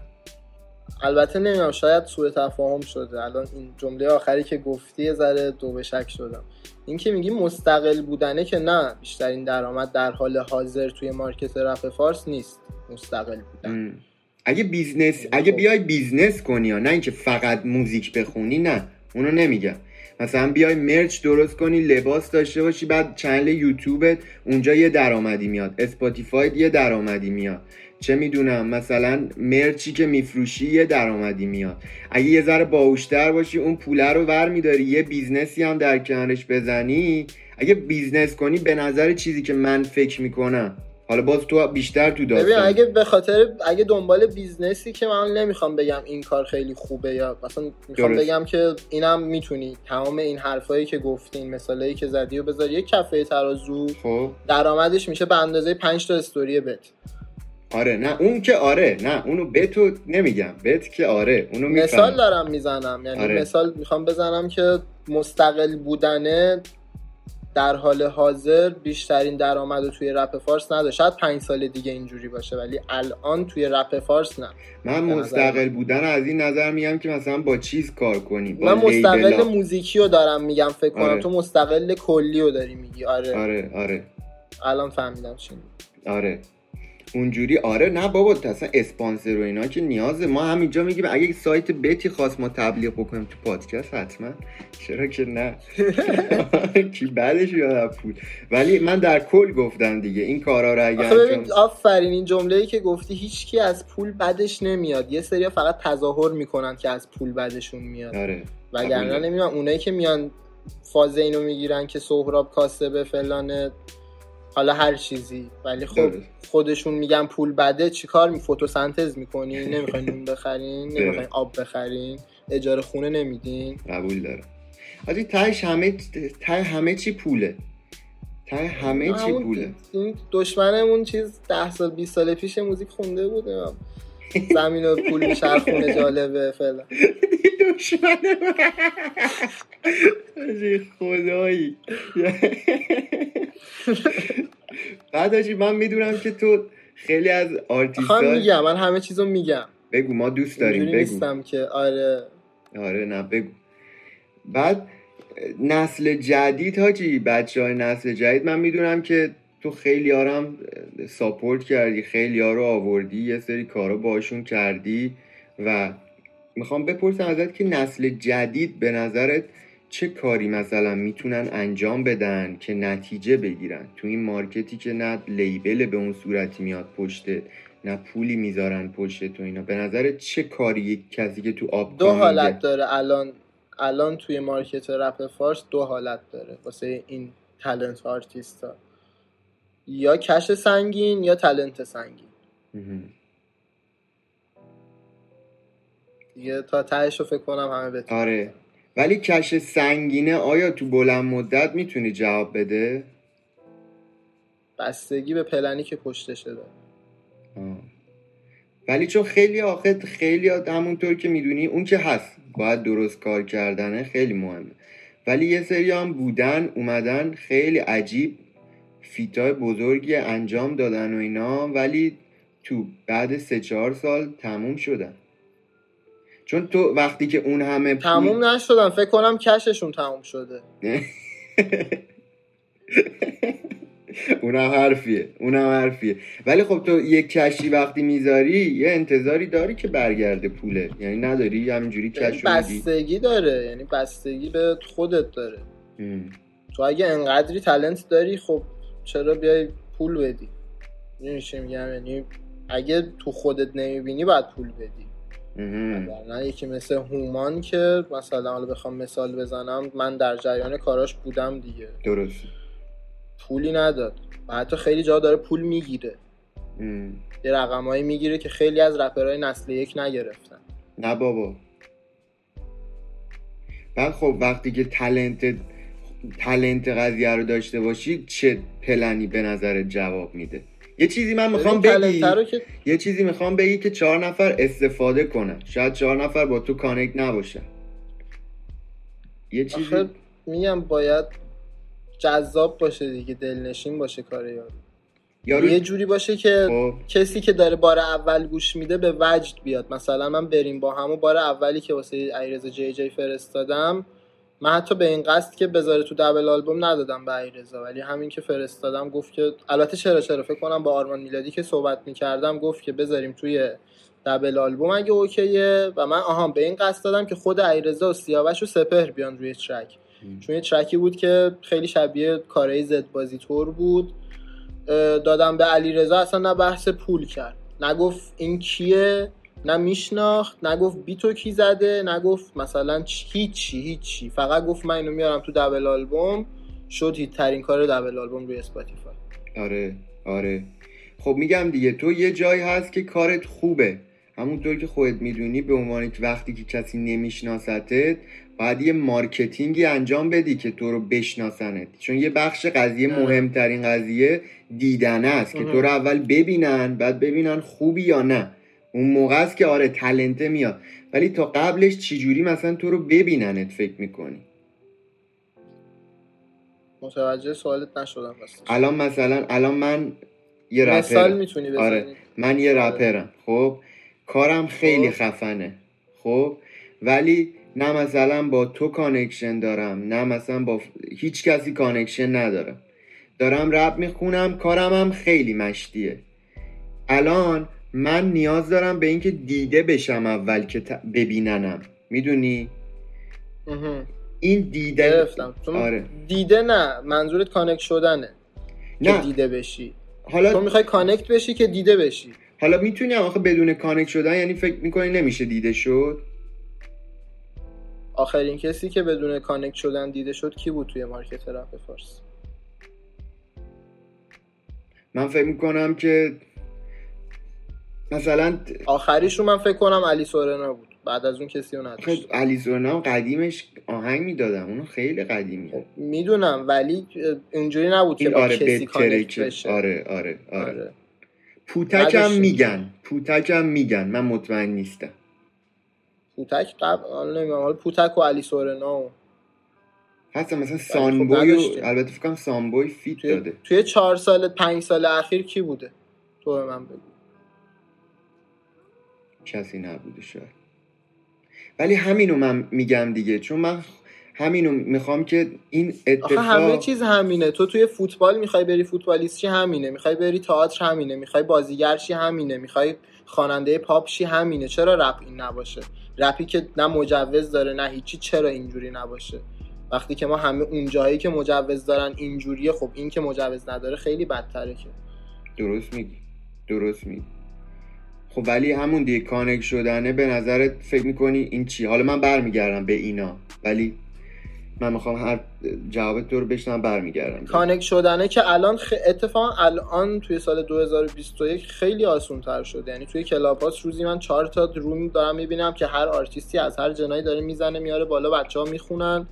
البته نمی‌دونم شاید سوء تفاهم شده. الان این جمله آخری که گفتی یه ذره دو به شک شدم. این که میگی مستقل بودنه که نه بیشترین درآمد در حال حاضر توی market رپ فارس نیست. مستقل بودن. ام. اگه business اگه بیای business کنی یا نه اینکه فقط موزیک بخونی نه. اونو نمیگم. مثلا بیای merch درست کنی لباس داشته باشی بعد channel یوتیوبت اونجا یه درآمدی میاد. Spotify یه درآمدی میاد. چه می‌دونم مثلا merch ی که میفروشی یه درآمدی میاد. اگه یه ذره باهوشتر باشی اون پوله رو ور میداری یه business ی هم در کنارش بزنی. اگه business کنی به نظر چیزی که من فکر می‌کنم حالا باز تو بیشتر تو ببین داستان. اگه به خاطر اگه دنبال business ی که من نمی‌خوام بگم این کار خیلی خوبه یا مثلا می‌خوام درست. بگم که اینم می‌تونی. تمام این حرفایی که گفتین مثالایی که زدی و بذاری یه کفه ترازو. خب. درآمدش میشه به اندازه 5 تا story bet. آره نه اون که آره نه اونو به تو نمیگم. بهت که آره اونو مثال میفهم دارم می‌زنم. یعنی آره. مثال می‌خوام بزنم که مستقل بودنه در حال حاضر بیشترین درآمد رو توی رپ فارس نداره شاید پنج سال دیگه اینجوری باشه ولی الان توی رپ فارس نه. من مستقل بودن از این نظر میگم که مثلا با چیز کار کنی؟ با من مستقل. موزیکی رو دارم میگم فکر کنم آره. تو مستقل کلی رو داری میگی. آره, آره آره. الان فهمیدم چی. آره. اونجوری آره نه بابا اصلا اسپانسر و اینا که نیازه. ما همینجا میگیم اگه سایت بتی خواست ما تبلیغ بکنیم تو پادکست حتما. چرا که نه؟ [laughs] کی بعدش یاد پول. ولی من در کل گفتم دیگه این کارا رو اگه آفرین این جمله ای که گفتی هیچکی از پول بدش نمیاد. یه سری فقط تظاهر می‌کنن که از پول بدشون میاد. آره. وگرنه. نمی‌دونم اونایی که میان فاز اینو می‌گیرن که سهراب کاسبه فلان حالا هر چیزی. ولی خب درست. خودشون میگن پول بده چیکار می فتوسنتز می‌کنین [laughs] نمی‌خواین نون بخرین؟ نمی‌خواین آب بخرین؟ اجاره خونه نمیدین؟ قبول دارم. حاجی تهش همه ته همه چی پوله. ته همه چی پوله. این دشمنمون چیز ده سال 20 سال پیش موزیک خونده بود زمین و پول میچرخونه جالبه فعلا. دشمن خدایی. بعد من می‌دونم که تو خیلی از آرتیست خواهم میگم من همه چیزو میگم. بگو ما دوست داریم بگو. نیستم که آره. آره نه بگو. بعد نسل جدید حاجی بچه های نسل جدید من می‌دونم که تو خیلیا رم support کردی خیلی ها رو آوردی یه سری کارا باشون کردی و می‌خوام بپرسم ازت که نسل جدید به نظرت چه کاری مثلا می‌تونن انجام بدن که نتیجه بگیرن؟ تو این market ی که نه label به اون صورتی میاد پشته نه پولی می‌ذارن پشت تو اینا. به نظرت چه کاری یک کسی که تو آب دو حالت داره. الان الان توی market رپ فارس دو حالت داره. واسه این talent artist ها. یا cash سنگین یا talent سنگین. دیگه تا تهش رو فکر کنم همه بتونن آره. ولی کش سنگینه آیا تو بلند مدت می‌تونی جواب بده؟ بستگی به پلنی که پشتشه داره آه. ولی چون خیلی آخه خیلی همونطور که می‌دونی اون که هست باید درست کار کردنه خیلی مهمه. ولی یه سری هم بودن اومدن خیلی عجیب فیتای بزرگی انجام دادن و اینا ولی تو بعد سه چهار سال تموم شدن. چون تو وقتی که اون همه پول... تموم نشدن فکر کنم کششون تموم شده. [laughs] اونم حرفیه اونم حرفیه. ولی خب تو یک کشی وقتی می‌ذاری یه انتظاری داری که برگرده پوله. یعنی نداری همینجوری یعنی کش بستگی داره یعنی بستگی به خودت داره. تو اگه انقدری تلنت داری خب چرا بیای پول بدی؟ می‌دونی چی میگم؟ یعنی اگه تو خودت نمی‌بینی باید پول بدی. نه یکی مثل هومان که مثلا حالا بخوام مثال بزنم من در جریان کاراش بودم دیگه. درست پولی نداد. و حتی خیلی جا داره پول می‌گیره. یه رقمایی می‌گیره که خیلی از رپرهای نسل یک نگرفتن. نه بابا. بعد خب وقتی که تلنت تلنت قضیه رو داشته باشی چه پلنی به نظر جواب میده؟ یه چیزی من می‌خوام بگی که یه چیزی می‌خوام بگی که چهار نفر استفاده کنن. شاید چهار نفر با تو کانکت نباشن. یه چیزی میگم باید جذاب باشه دیگه دلنشین باشه کار یارو. یارو یه جوری باشه که خب. کسی که داره بار اول گوش میده به وجد بیاد. مثلا من بریم با همون بار اولی که واسه ایرزا جی جی فرستادم من حتی به این قصد که بذاره تو دبل آلبوم ندادم به ایرزا ولی همین که فرستادم گفت که البته چرا چرا فکر کنم با آرمان میلادی که صحبت می‌کردم گفت که بذاریم توی دبل آلبوم اگه اوکیه. و من آها به این قصد دادم که خود ایرزا و سیاوش و سپهر بیان روی ترک. چون یه ترکی بود که خیلی شبیه کارهای زد بازی تور بود. دادم به علی رضا اصلا نه بحث پول کرد. نگفت این کیه؟ نه میشناخت نگفت بیتو کی زده نگفت مثلا هیچی هیچی. فقط گفت من اینو میارم تو دبل آلبوم. شد hit ترین کار double album روی Spotify. آره آره. خب میگم دیگه تو یه جایی هست که کارت خوبه. همونطور که خودت می‌دونی به عنوان وقتی که کسی نمیشناستت باید یه marketing ی انجام بدی که تو رو بشناسنت. چون یه بخش قضیه آره. مهمترین قضیه دیدنه است که. تو رو اول ببینن بعد ببینن خوبی یا نه. اون موقع است که آره talent ه میاد. ولی تا قبلش چجوری مثلا تو رو ببیننت فکر می‌کنی؟ متوجه سوالت نشدم الان مثلا الان من یه مثال رپرم می‌تونی بزنی؟ آره من یه آره. رپرم. خب؟ کارم خیلی خب. خفنه. خب؟ ولی نه مثلا با تو connection دارم نه مثلا با هیچ کسی connection ندارم. دارم رپ می‌خونم کارم هم خیلی مشتیه. الان من نیاز دارم به اینکه دیده بشم اول که ت- ببیننم. می‌دونی. این دیده گرفتم. تو آره. دیده نه منظورت connect شدنه که نه. دیده بشی. تو حالا می‌خوای connect بشی که دیده بشی. حالا می‌تونی آخه بدون connect شدن یعنی فکر می‌کنی نمیشه دیده شد؟ آخرین کسی که بدون connect شدن دیده شد کی بود توی market رپ فارس؟ من فکر می‌کنم که مثلا آخریش رو من فکر کنم علی سورنا بود. بعد از اون کسی رو نداشت. علی سورنا قدیمش آهنگ می‌دادم. اونو خیلی قدیمی. می‌دونم ولی اینجوری نبود که این با آره کسی بشه. آره آره آره, آره. پوتک هم. میگن. پوتک هم میگن. من مطمئن نیستم. پوتک قبل نمی‌دونم. حالا پوتک و علی سورنا و هستم مثلا خب سانبوی و. البته فکر کنم سانبوی فیت توی, داده. توی چهار سال پنج سال اخیر کی بوده؟ تو به من بگو. کسی نبوده شاید. ولی همینو من میگم دیگه چون من همینو می‌خوام که این آخه همه اتفاق چیز همینه. تو توی فوتبال می‌خوای بری فوتبالیست چی همینه. می‌خوای بری تئاتر همینه. می‌خوای بازیگر چی همینه. می‌خوای خواننده پاپ چی همینه. چرا رپ این نباشه؟ رپی که نه مجوز داره نه هیچی چرا اینجوری نباشه؟ وقتی که ما همه اون جایی که مجوز دارن اینجوریه خب این که مجوز نداره خیلی بدتره که. درست میگی. درست میگی. خب ولی همون دیگه connect شدنه به نظرت فکر می‌کنی این چی؟ حالا من برمیگردم به اینا ولی من می‌خوام هر جواب تو رو بشنوم برمیگردم. connect شدنه که الان خ... اتفاقا الان توی سال 2021 خیلی آسون تر شده یعنی توی Clubhouse روزی من چهار تا room دارم می‌بینم که هر آرتیستی از هر جنایی داره می‌زنه میاره بالا بچه ها می‌خونن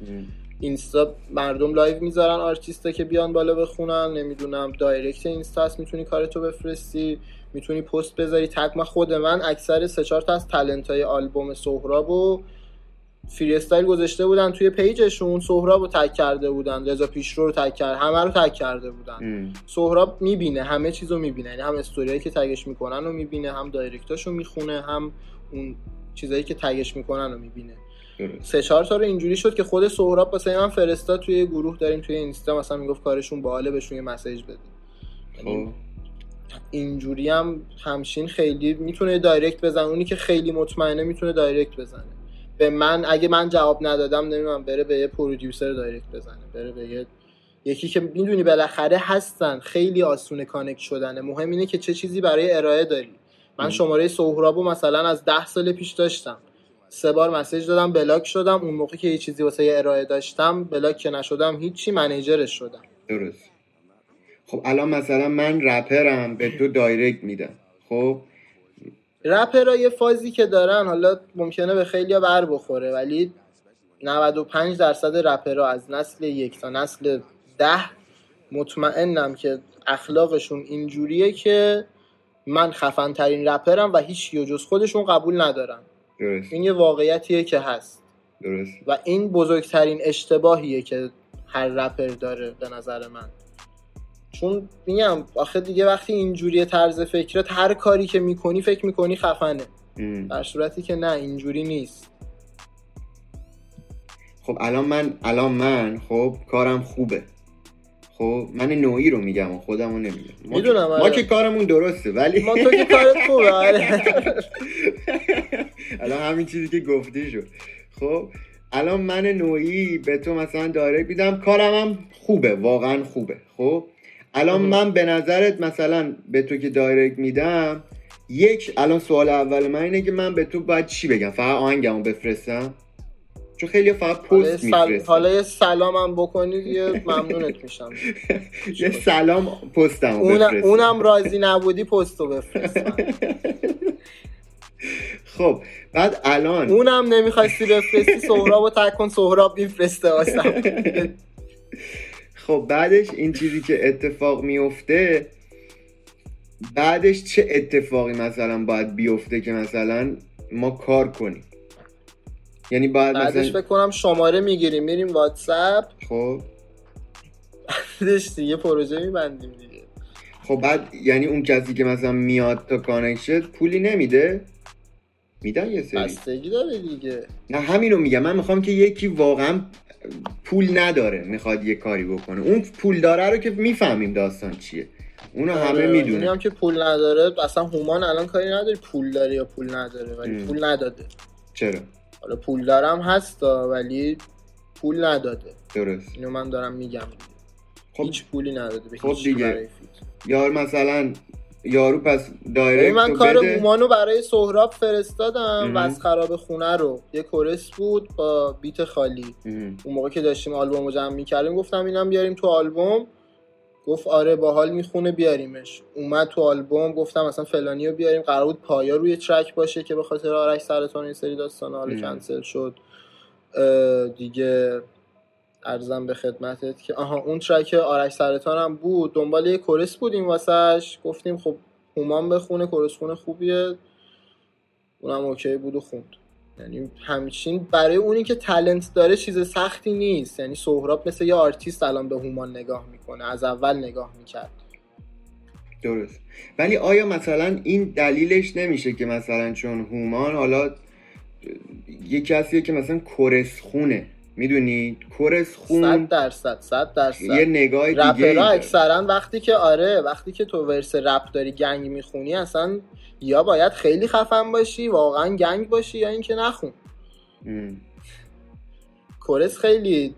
اینستا مردم live می‌ذارن آرتیستا که بیان بالا بخونن. نمی‌دونم direct اینستا هست می‌تونی کارتو بفرستی می‌تونی پست بذاری. tag من خود من اکثر سه چهار تا از talent های آلبوم سهراب و freestyle گذاشته بودن توی page شون. سهراب رو tag کرده بودن. رضا پیشرو رو tag کرده همه رو tag کرده بودن. سهراب می‌بینه. همه چیز رو می‌بینه. یعنی هم استوریایی که tag ش می‌کنن رو می‌بینه هم direct اشو می‌خونه هم اون چیزایی که tag ش می‌کنن رو می‌بینه. سه چهار تا رو اینجوری شد که خود سهراب واسه من فرستاد توی گروه داریم توی اینستا مثلا می‌گفت کارشون باحاله بهشون یه message بده. یعنی خب. اینجوری هم همشین خیلی می‌تونه direct بزنه. اونی که خیلی مطمئنه می‌تونه direct بزنه. به من اگه من جواب ندادم نمی‌دونم بره به یه producer direct بزنه. بره به یه یکی که می‌دونی بالاخره هستن. خیلی آسونه connect شدنه. مهم اینه که چه چیزی برای ارائه داری. من شماره سهرابو مثلا از ده سال پیش داشتم. سه بار مسیج دادم بلاک شدم. اون موقع که یه چیزی واسه ارائه داشتم بلاک که نشدم هیچی منیجرش شدم. درست. خب الان مثلا من رپرم به تو دایرکت میدم. خب؟ رپرها یه فازی که دارن حالا ممکنه به خیلی بر بخوره ولی 95 درصد رپرها از نسل یک تا نسل ده مطمئنم که اخلاقشون اینجوریه که من خفن ترین رپرم و هیچ جز خودشون قبول ندارم. درست. این یه واقعیتیه که هست. درست. و این بزرگترین اشتباهیه که هر رپر داره به نظر من. چون میگم آخه دیگه وقتی اینجوری طرز فکرت هر کاری که می‌کنی فکر می‌کنی خفنه. در صورتی که نه اینجوری نیست. خب الان من الان من خب کارم خوبه. خب من نوعی رو میگم و خودمو نمیگم. ما, می‌دونم ما که کارمون درسته ولی ما تو که کارت خوبه آره. [laughs] الان همین چیزی که گفتی شد. خب الان من نوعی به تو مثلا داره بیدم کارم هم خوبه واقعا خوبه. خب الان من به نظرت مثلا به تو که دایرکت میدم یک الان سوال اول من اینه که من به تو باید چی بگم؟ فقط آهنگمو بفرستم؟ چون خیلی فقط پست میفرستم. حالا یه سلامم بکنید یه ممنونت میشم. [laughs] یه سلام پستم اون اونم راضی نبودی پستو بفرستم. [laughs] خب بعد الان اونم نمی‌خواستی بفرستی سهراب و تکن سهراب میفرسته واسم. [laughs] خب بعدش این چیزی که اتفاق میفته بعدش چه اتفاقی مثلا باید بیفته که مثلا ما کار کنیم؟ یعنی باید بعدش مثلا... کنم شماره می‌گیریم میریم واتساپ. خب. بعدش دیگه پروژه میبندیم دیگه. خب بعد یعنی اون کسی که مثلا میاد تا connection پولی نمیده؟ میدن یه سری. بستگی داره دیگه. نه همینو میگم. من می‌خوام که یکی واقعا پول نداره می‌خواد یه کاری بکنه. اون پول داره رو که می‌فهمیم داستان چیه. اونو همه آره، می‌دونه هم که پول نداره. اصلا هومان الان کاری نداره پول داره یا پول نداره ولی پول نداده. چرا؟ حالا پول دارم هستا ولی پول نداده. درست. اینو من دارم میگم. خب هیچ پولی نداده به خب دیگه. یار مثلا یارو پس دایرکت من کار اومانو برای سهراب فرستادم و از خراب خونه رو. یه کورس بود با بیت خالی. اون موقع که داشتیم آلبوم رو جمع می‌کردیم گفتم اینم بیاریم تو آلبوم. گفت آره باحال می‌خونه بیاریمش. اومد تو آلبوم گفتم مثلا فلانی رو بیاریم. قرار بود پایا روی track باشه که به خاطر آرش سرطان این سری داستان حالا کنسل شد. دیگه عرضم به خدمتت که آها اون track آرش سرطان هم بود. دنبال یه chorus بودیم واسش. گفتیم خب هومان بخونه chorus خونه خوبیه. اونم okay بود و خوند. یعنی همچین برای اونی که talent داره چیز سختی نیست. یعنی سهراب مثل یه آرتیست الان به هومان نگاه می‌کنه از اول نگاه می‌کرد. درست. ولی آیا مثلا این دلیلش نمیشه که مثلا چون هومان حالا یه کسیه که مثلا کورس خونه می‌دونی؟ کورس خون. صد درصد صد درصد. یه نگاه دیگه اکثرا وقتی که آره وقتی که تو ورس رپ داری گنگ می‌خونی اصلا یا باید خیلی خفن باشی واقعا گنگ باشی یا اینکه نخون. کورس خیلی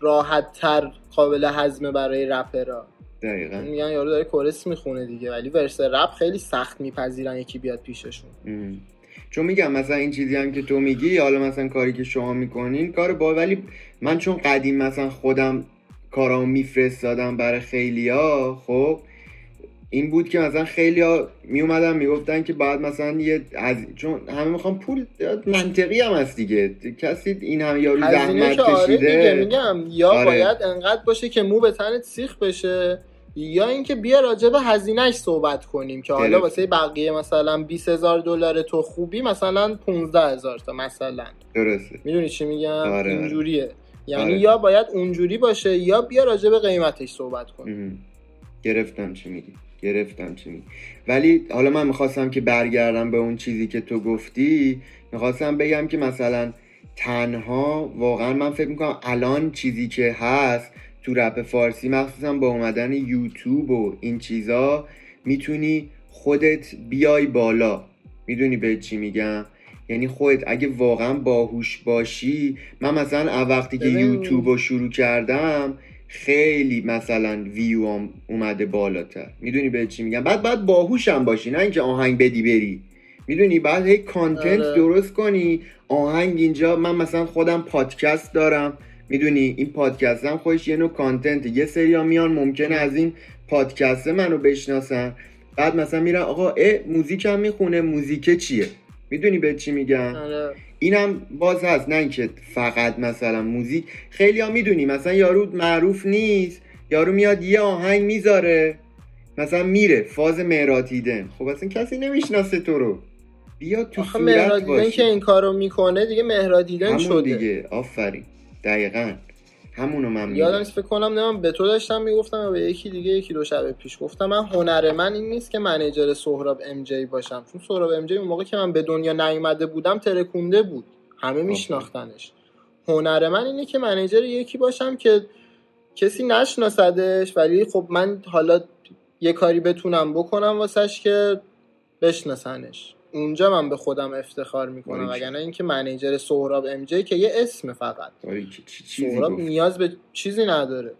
راحت تر قابل هضمه برای رپرها. دقیقا. میگن یارو داره کورس می‌خونه دیگه ولی ورس رپ خیلی سخت میپذیرن یکی بیاد پیششون. چون میگم مثلا این چیزی هم که تو میگی حالا مثلا کاری که شما می‌کنین کار با ولی من چون قدیم مثلا خودم کارامو میفرستادم برای خیلیا خب این بود که مثلا خیلی ها می اومدن می‌گفتن که بعد مثلا یه از چون همه می‌خوان پول منطقی هم هست دیگه. کسی این هم یارو زحمت آره کشیده؟ میگم یا آره. باید انقدر باشه که مو به تنت سیخ بشه. یا اینکه بیا راجع به هزینهش صحبت کنیم که حالا. واسه بقیه مثلا 20 هزار دلار تو خوبی مثلا 15 هزار تا مثلا درسته می‌دونی چی میگم آره، آره. اینجوریه یعنی آره. یا باید اونجوری باشه یا بیا راجع به قیمتش صحبت کنیم. گرفتم چی میگی گرفتم چی میگی ولی حالا من می‌خواستم که برگردم به اون چیزی که تو گفتی می‌خواستم بگم که مثلا تنها واقعا من فکر می‌کنم الان چیزی که هست تو رپ فارسی مخصوصا با اومدن یوتیوب و این چیزا می‌تونی خودت بیای بالا. می‌دونی به چی میگم؟ یعنی خودت اگه واقعا باهوش باشی من مثلا وقتی که یوتیوب رو شروع کردم خیلی مثلا ویو اومده بالاتر. می‌دونی به چی میگم؟ بعد بعد باهوشم باشی نه اینکه آهنگ بدی بری. می‌دونی؟ بعد هی content آره. درست کنی. آهنگ اینجا من مثلا خودم پادکست دارم. می‌دونی این پادکست هم خودش یه نوع content یه سری ها میان ممکنه از این پادکست منو بشناسن. بعد مثلا میرن آقا اه موزیک هم می‌خونه موزیک چیه؟ می‌دونی به چی میگم؟ آره. اینم باز هست نه اینکه فقط مثلا موزیک. خیلی ها می‌دونی مثلا یارو معروف نیست یارو میاد یه آهنگ می‌ذاره مثلا میره فاز مهراتیدن خب اصلا کسی نمی‌شناسه تو رو. بیا تو صورت باشی. که این کارو می‌کنه دیگه مهرادیدن همون شده. دیگه. آفرین. دقیقا. همونو من یادم فکر کنم نمیم به تو داشتم می‌گفتم به یکی دیگه یکی دو شب پیش گفتم. من هنر من این نیست که منیجر سهراب ام جی باشم. چون سهراب ام جی اون موقع که من به دنیا نیومده بودم ترکونده بود. همه میشناختنش. هنر من اینه که منیجر یکی باشم که کسی نشناسدش ولی خب من حالا یه کاری بتونم بکنم واسش که بشناسنش. اونجا من به خودم افتخار می‌کنم. وگرنه اینکه منیجر سهراب ام جی که یه اسم فقط. سهراب نیاز به چیزی نداره.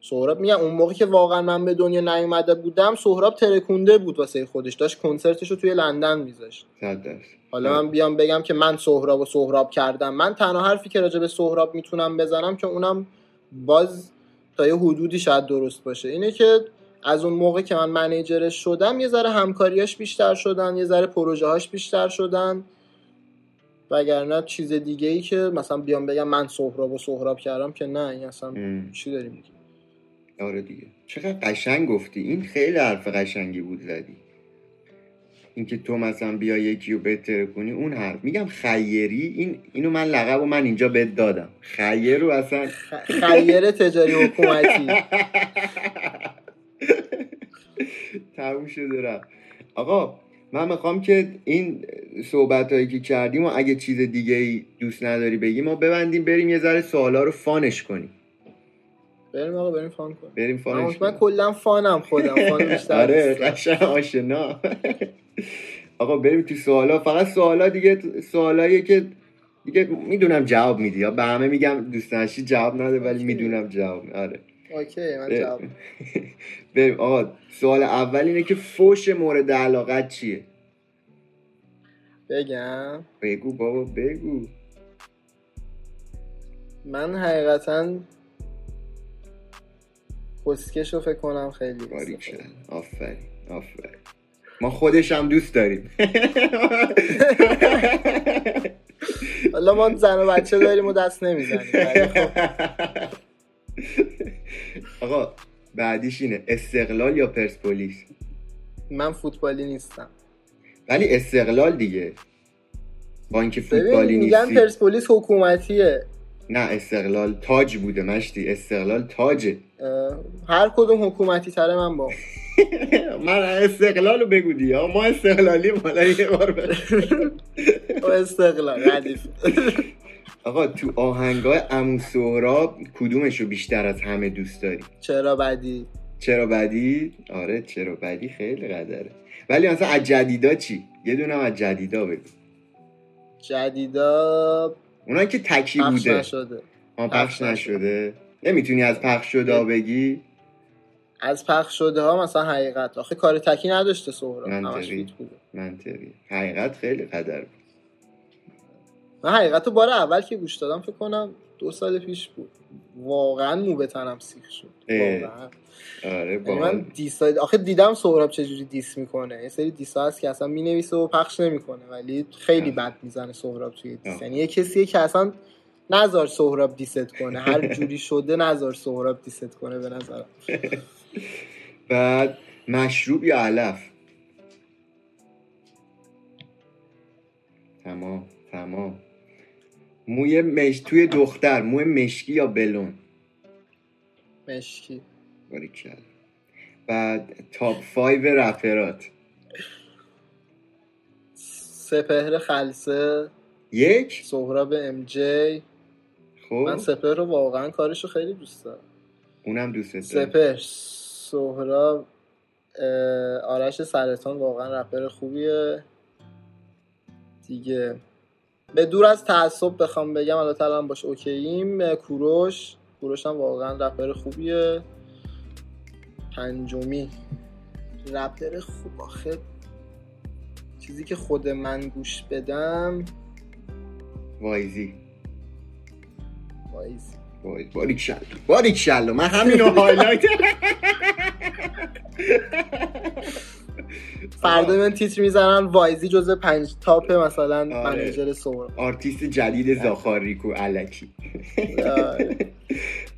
سهراب میگم اون موقع که واقعا من به دنیا نیومده بودم سهراب ترکونده بود واسه خودش. داشت کنسرتش رو توی لندن میذاشت. حالا من بیام بگم که من سهراب و سهراب کردم. من تنها حرفی که راجع به سهراب می‌تونم بزنم که اونم باز تا یه حدودی شاید درست باشه. اینه که از اون موقع که من منیجرش شدم یه ذره همکاریاش بیشتر شدن یه ذره پروژه‌هاش بیشتر شدن. وگرنه چیز دیگه ای که مثلا بیام بگم من سهراب و سهراب کردم که نه این اصلا ام. چی داری میگی آره دیگه. چقدر قشنگ گفتی. این خیلی حرف قشنگی بود زدی. اینکه تو مثلا بیا یکی رو بهتر کنی اون حرف. میگم خیری این اینو من لقب و من اینجا بهت دادم. خیر رو اصلا خیر تجاری حکومتی. [laughs] [laughs] تموم شده رفت. آقا من می‌خوام که این صحبت هایی که کردیم و اگه چیز دیگه ای دوست نداری بگی ما ببندیم بریم یه ذره سوالا رو فانش کنیم. بریم آقا بریم فان کنیم. بریم فانش من کلا فانم خودم. فان [laughs] بیشتر آره. قشنگ آشنا. آقا بریم تو سوالا. فقط سوالا دیگه سوالاییه که دیگه می‌دونم جواب میدی یا به همه میگم دوست داشتی جواب نده ولی. می‌دونم جواب. آره. اوکی من جواب بریم [laughs] آقا سوال اول اینه که فوش مورد علاقت چیه؟ بگم. بگو بابا بگو. من حقیقتا کسکش رو فکر کنم خیلی. آفرین آفرین. ما خودش هم دوست داریم. [laughs] حالا ما زن و بچه داریم و دست نمی‌زنیم [laughs] آقا بعدیش اینه. استقلال یا پرسپولیس؟ من فوتبالی نیستم. ولی استقلال دیگه. با اینکه فوتبالی میگن نیستی. پرسپولیس حکومتیه. نه استقلال تاج بوده مشتی. استقلال تاجه. هر کدوم حکومتی تره من با. [laughs] من استقلال رو بگو دیگه. ما استقلالی مالا یه بار. [laughs] استقلال ردیف. [laughs] آقا تو آهنگای امو سهراب کدومش رو بیشتر از همه دوست داری؟ چرا بدی؟ چرا بدی؟ آره چرا بدی خیلی قدره. ولی مثلا از جدیدا چی؟ یه دونه از جدیدا بگو. جدیدا اونا که تکی پخش بوده. نشده. پخش پخش نشده. نمی‌تونی از پخش شده بگی؟ از پخش شده ها مثلا حقیقت. آخه کار تکی نداشته سهراب. منطقی. منطقی. حقیقت خیلی قدر بود. من حقیقت بار اول که گوش دادم فکر کنم دو سال پیش بود. واقعا مو به تنم سیخ شد. واقعا. آره یعنی من. diss آخه دیدم سهراب چجوری diss می‌کنه. یه سری diss هست که اصلا می‌نویسه و پخش نمی‌کنه ولی خیلی آه. بد می‌زنه سهراب توی diss. یعنی یه کسیه که اصلا نذار سهراب diss ت کنه. هر جوری شده نذار سهراب diss ت کنه به نظرم. [laughs] بعد مشروب یا علف؟ تمام تمام. موی مش توی دختر موی مشکی یا بلون؟ مشکی. باریکلا. بعد تاپ 5 رپرات. سپهر خلصه. یک. سهراب ام جی. من خب سپهر رو واقعا کارشو خیلی دوست دارم. اونم دوست دارم. سپهر سهراب آرش سرطان واقعا رپر خوبیه. دیگه به دور از تعصب بخوام بگم البته الان باش اوکییم کوروش کوروش هم واقعا رپر خوبیه. پنجمی. رپر خوب آخه چیزی که خود من گوش بدم. وایزی. وایس وای باریک شلو باریک شلو من همینو [laughs] هایلایت [laughs] فردا من تیتر می‌زنن وایزی جزء پنج تاپ مثلا آره. منیجر سهراب. آرتیست جدید زاخاریکو علکی. آره.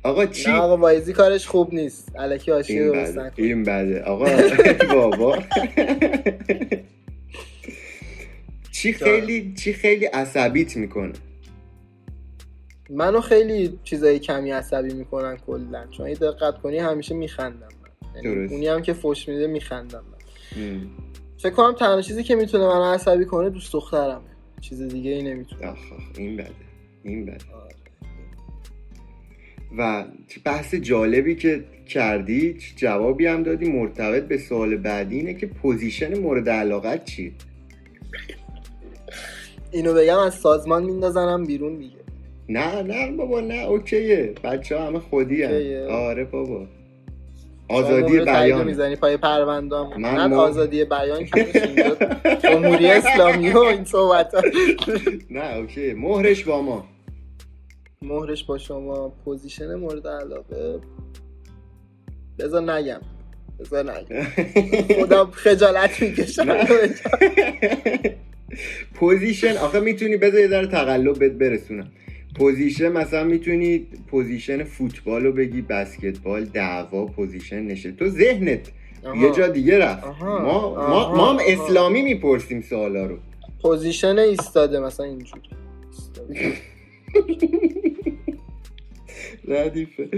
آقا چی؟ نه آقا وایزی کارش خوب نیست. الکی آشی بده نکن این بده آقا [laughs] بابا. چی خیلی چی خیلی عصبیت می‌کنه؟ منو خیلی چیزای کمی عصبی می‌کنن کلا. چون اگه دقت کنی همیشه میخندم من. یعنی. اونی هم که فوش میده میخندم من. فکر کنم تنها چیزی که می‌تونه منو عصبی کنه دوست دخترمه. چیز دیگه ای نمی‌تونه. آخ آخ، این بده. این بده. و چه بحث جالبی که کردی جوابی هم دادی مرتبط به سوال بعدی اینه که position مورد علاقت چیه اینو بگم از سازمان میندازنم بیرون دیگه. نه نه بابا نه okay ه. بچه ها همه خودی okay ه. آره بابا. آزادی تایید بیان. می‌زنی پای پروندام من نه مو- آزادی بیان که [laughs] جمهوری اسلامی و این صحبت نه okay. مهرش با ما. مهرش با شما. position مورد علاقه. بذار نگم. بذار نگم. خودم خجالت می‌کشم. [laughs] position آخه می‌تونی بذار یه ذره تقلب بهت برسونم. position مثلا می‌تونی position فوتبال رو بگی بسکتبال دعوا position نشه تو ذهنت یه جا دیگه رفت. آها. ما, ما, آها. ما هم آها. اسلامی می‌پرسیم سوالا رو. position ایستاده مثلا اینجوری. ردیفه.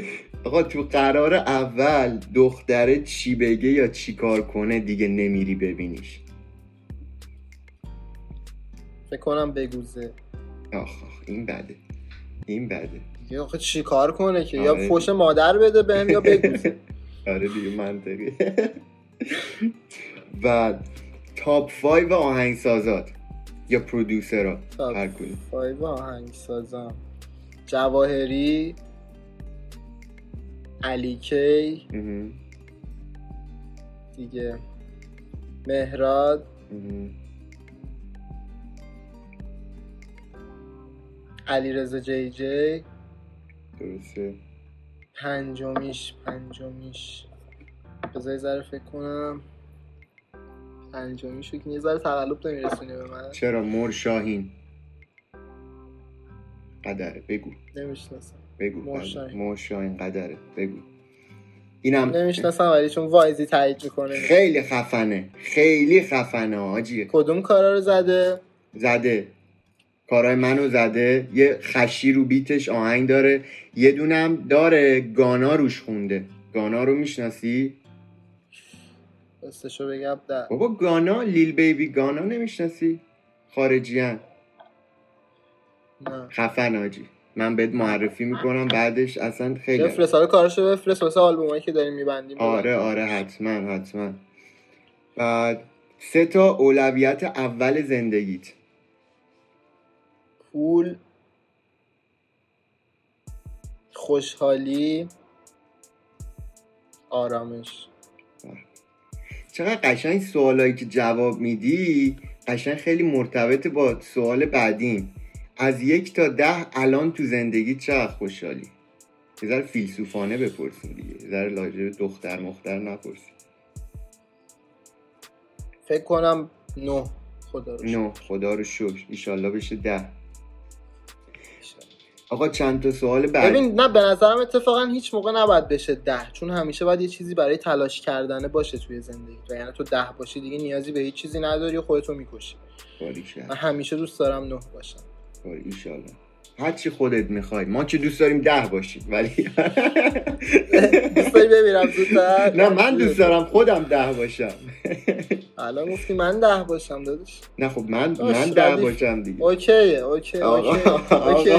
آقا تو قرار اول دختره چی بگه یا چی کار کنه دیگه نمیری ببینیش. فکر کنم بگوزه. آخ آخ این بده. این بده دیگه آخه چی کار کنه که؟ یا آره. فوش مادر بده بهم یا بگوزه [laughs] آره دیگه منطقی. [laughs] و تاپ 5 آهنگسازات یا پرودوسرها تاپ هر کدوم. فایو آهنگ سازم جواهری علی کی. دیگه مهراد. مهم. علی رزا جی جی. درسته. پنجمیش پنجمیش. بذار یه ذره فکر کنم. پنجمیش که یه ذره تقلب نمیرسونه به من. چرا؟ مور شاهین. قدره بگو. نمی‌شناسم. بگو. مور شاهین قدره بگو. اینم نمی‌شناسم ولی چون وایزی تایید می‌کنه. خیلی خفنه. خیلی خفنه آجی. کدوم کارا رو زده؟ زده. کارهای منو زده یه خشی رو بیتش آهنگ داره. یه دونم داره گانا روش خونده. گانا رو می‌شناسی؟ راستشو بگم نه. بابا گانا لیل بیبی گانا نمی‌شناسی؟ خارجیان نه. خفن آجی. من بهت معرفی می‌کنم بعدش اصلا خیلی بفرست حالا کارشو بفرست واسه آلبومایی که داریم میبندیم. آره آره حتما حتما. بعد سه تا اولویت اول زندگیت. پول خوشحالی آرامش. چقدر قشنگ سوالایی که جواب میدی. قشنگ خیلی مرتبط با سوال بعدیم. از یک تا ده الان تو زندگی چقدر خوشحالی؟ یه ذره فیلسوفانه بپرسیم دیگه. یه ذره لاجه دختر مختر نپرسیم. فکر کنم نه. خدا رو نه. خدا رو شکر. ایشالله بشه ده. آقا چند تا سوال بعد. ببین نه به نظرم اتفاقا هیچ موقع نباید بشه ده چون همیشه باید یه چیزی برای تلاش کردنه باشه توی زندگی. و یعنی تو ده باشی دیگه نیازی به هیچ چیزی نداری و خودتو می‌کشی. من همیشه دوست دارم نه باشم. ایشالله هر چی خودت می‌خوای. ما که دوست داریم ده باشیم ولی دوست داری بمیرم زودتر؟ نه من دوست دارم خودم ده باشم. الان گفتی من ده باشم داداش. نه خب من من ده. باشم دیگه. okay ه okay okay okay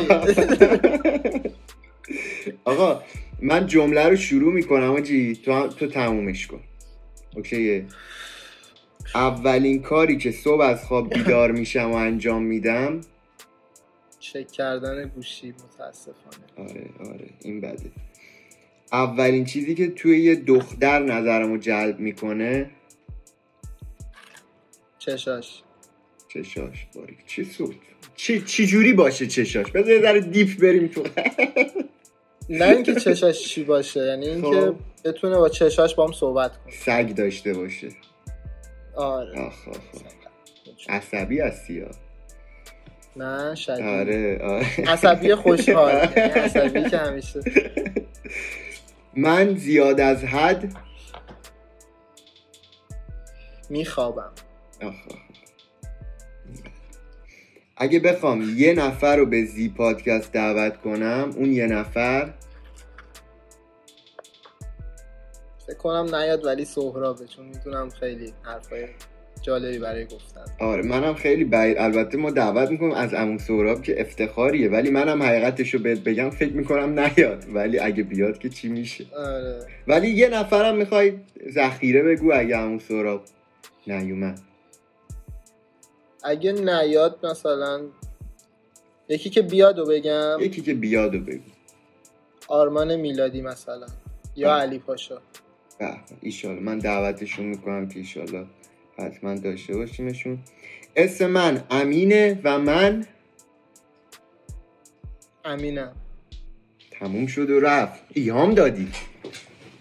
آقا. من جمله رو شروع می‌کنم حاجی. تو, تو تمومش کن. okay ه؟ اولین کاری که صبح از خواب بیدار میشم و انجام میدم چک کردن گوشی متاسفانه. آره آره این بده. اولین چیزی که توی یه دختر نظرمو جلب می‌کنه؟ چشاش. چشاش باریک چه صوت چی, چی جوری باشه چشاش؟ بذار یه ذره دیپ بریم تو. نه اینکه چشاش چی باشه یعنی اینکه خب. بتونه با چشاش با هم صحبت کنه. سگ داشته باشه. آره. آخ آخ آخ. عصبی هستی ها نه شدید. آره آره. عصبی خوشحال [laughs] یعنی عصبی که همیشه. من زیاد از حد؟ میخوابم. اگه بخوام یه نفر رو به زی پادکست دعوت کنم اون یه نفر؟ فکر کنم نیاد ولی سهرابه چون می‌دونم خیلی حرفای جالبی برای گفتن. آره منم خیلی بعید. البته ما دعوت می‌کنم از عمو سهراب که افتخاریه ولی منم حقیقتش رو بهت بگم فکر می‌کنم نیاد. ولی اگه بیاد که چی میشه؟ آره. ولی یه نفرم می‌خوای ذخیره بگو اگه عمو سهراب نیومد. اگه نیاد مثلا یکی که بیاد و بگم؟ یکی که بیاد و بگو. آرمان میلادی مثلا. یا آه. علی پاشا. به ایشالله من دعوتشون می‌کنم که ایشالله حتما داشته باشیمشون. اسم من امینه و من امینم تموم شد و رفت. ایهام دادی.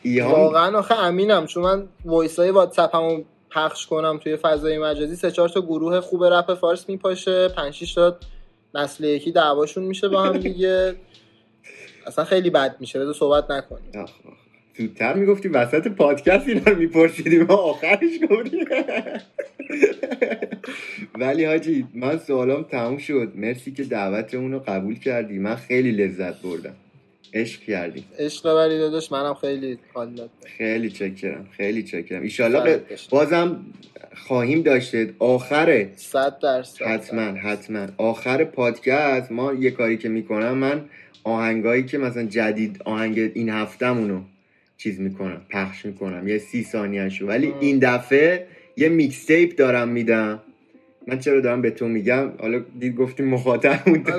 ایهام؟ واقعا آخه امینم چون من voice های واتساپمو پخش کنم توی فضای مجازی سه چهار تا گروه خوب رپ فارس میپاشه پنج شیش تا نسل یکی دعواشون میشه با هم دیگه. [laughs] اصلا خیلی بد میشه بذار صحبت نکنیم. زودتر می‌گفتی وسط پادکست اینا رو میپرسیدیم. ما آخرش گفتیم ولی حاجی من سوالام تموم شد. مرسی که دعوتمون رو قبول کردی. من خیلی لذت بردم. عشق کردیم عشق بری داداش منم خیلی حال خیلی چکرم خیلی چکرم. ایشالله. بازم خواهیم داشته آخره صد درصد. حتما حتما. آخر پادکست ما یه کاری که می‌کنم من آهنگایی که مثلا جدید آهنگ این هفتهمونو چیز می‌کنم پخش می‌کنم یه سی ثانیهشو ولی آه. این دفعه یه میکس تیپ دارم میدم. من چرا دارم به تو میگم؟ حالا دید گفتیم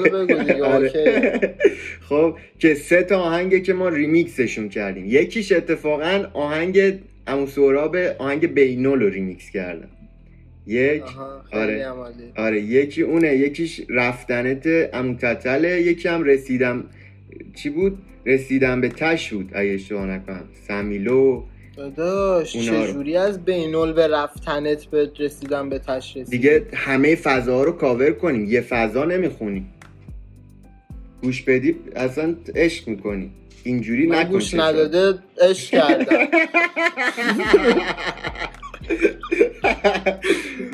بگو دیگه، [laughs] اوکی. [laughs] خب که سه تا آهنگه که ما ریمیکسشون کردیم. یکیش اتفاقا آهنگ امو سهراب آهنگ بینول رو ریمیکس کردم. یک. آره. عمالی. آره یکی اونه. یکیش رفتنت اموتتله یکی هم رسیدم. چی بود؟ رسیدم به تش بود اگه اشتباه نکنم. سمیلو داداش. چجوری از بینول به رفتنت به رسیدن به تشریف دیگه همه فضاها رو کاور کنیم. یه فضا نمی‌خونیم. گوش بدی اصلا عشق می‌کنی. اینجوری من نکن گوش. نداده عشق کردم. [laughs]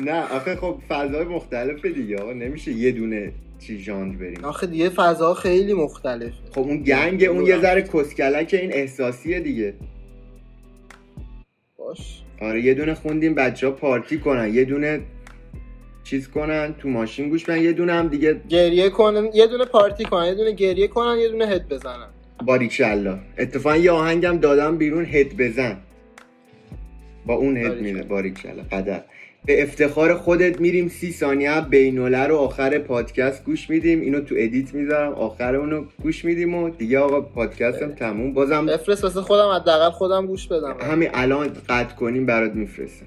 نه آخه خب فضای مختلفه دیگه. آقا نمیشه یه دونه چی ژانر بریم؟ آخه دیگه فضا خیلی مختلفه. خب اون گنگ اون یه ذره کسکلک این احساسیه دیگه. باش. آره یه دونه خوندیم بچه ها پارتی کنن یه دونه چیز کنن تو ماشین گوش بدن یه دونه هم دیگه گریه کنن یه دونه پارتی کنن یه دونه گریه کنن یه دونه head بزنن. باریکشالله اتفاقا یه آهنگم دادم بیرون head بزن. با اون head. میده باریکشالله قدر. به افتخار خودت میریم سی ثانیه بینوله رو آخر پادکست گوش میدیم. اینو تو edit می‌ذارم. آخر اونو گوش میدیم و دیگه آقا پادکستم تموم. بازم بفرست واسه خودم حداقل خودم گوش بدم. همین الان قطع کنیم برات میفرستم.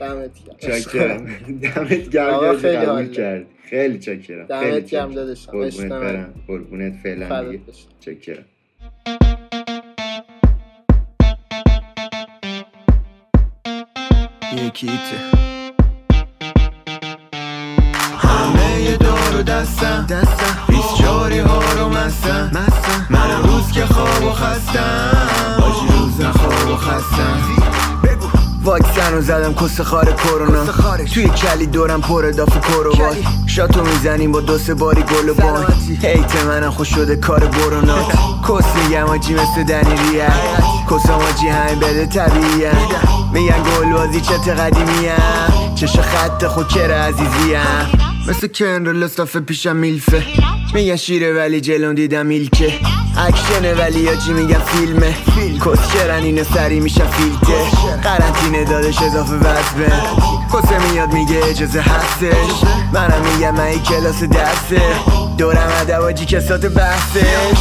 دمت چاکرم. [laughs] دمت گرم. خیلی کرد خیلی چاکرم. دمت گرم داداشم. قربونت برم. قربونت فعلا دیگه. چاکرم. یکیته همه دار و دستم دستم بیس جاری ها رو مستم من روز که خواب و خستم. باشی روز خواب و خستم. واکسن رو زدم کس خار کرونا. توی کلی دورم پر اضافه کروات شاتو می‌زنیم با دو سه باری گل و بان هیت منم خوش شده کار برونات کس میگم آجی مثل دنی ریه کس آجی همه بده طبیعیه. میگن گل بازی چه قدیمیم چش خط خود چرا عزیزیم مثل کنر لستاف پیشم میلفه. میگن شیره ولی جلون دیدم میلکه. اکشنه ولی چی میگن فیلمه. کسکرن اینو سری میشن فیلته قرنطینه دادش اضافه وزبه کسه میاد میگه اجازه هستش. منم میگم من کلاس درسه. دورم ادواجی کسات بحثش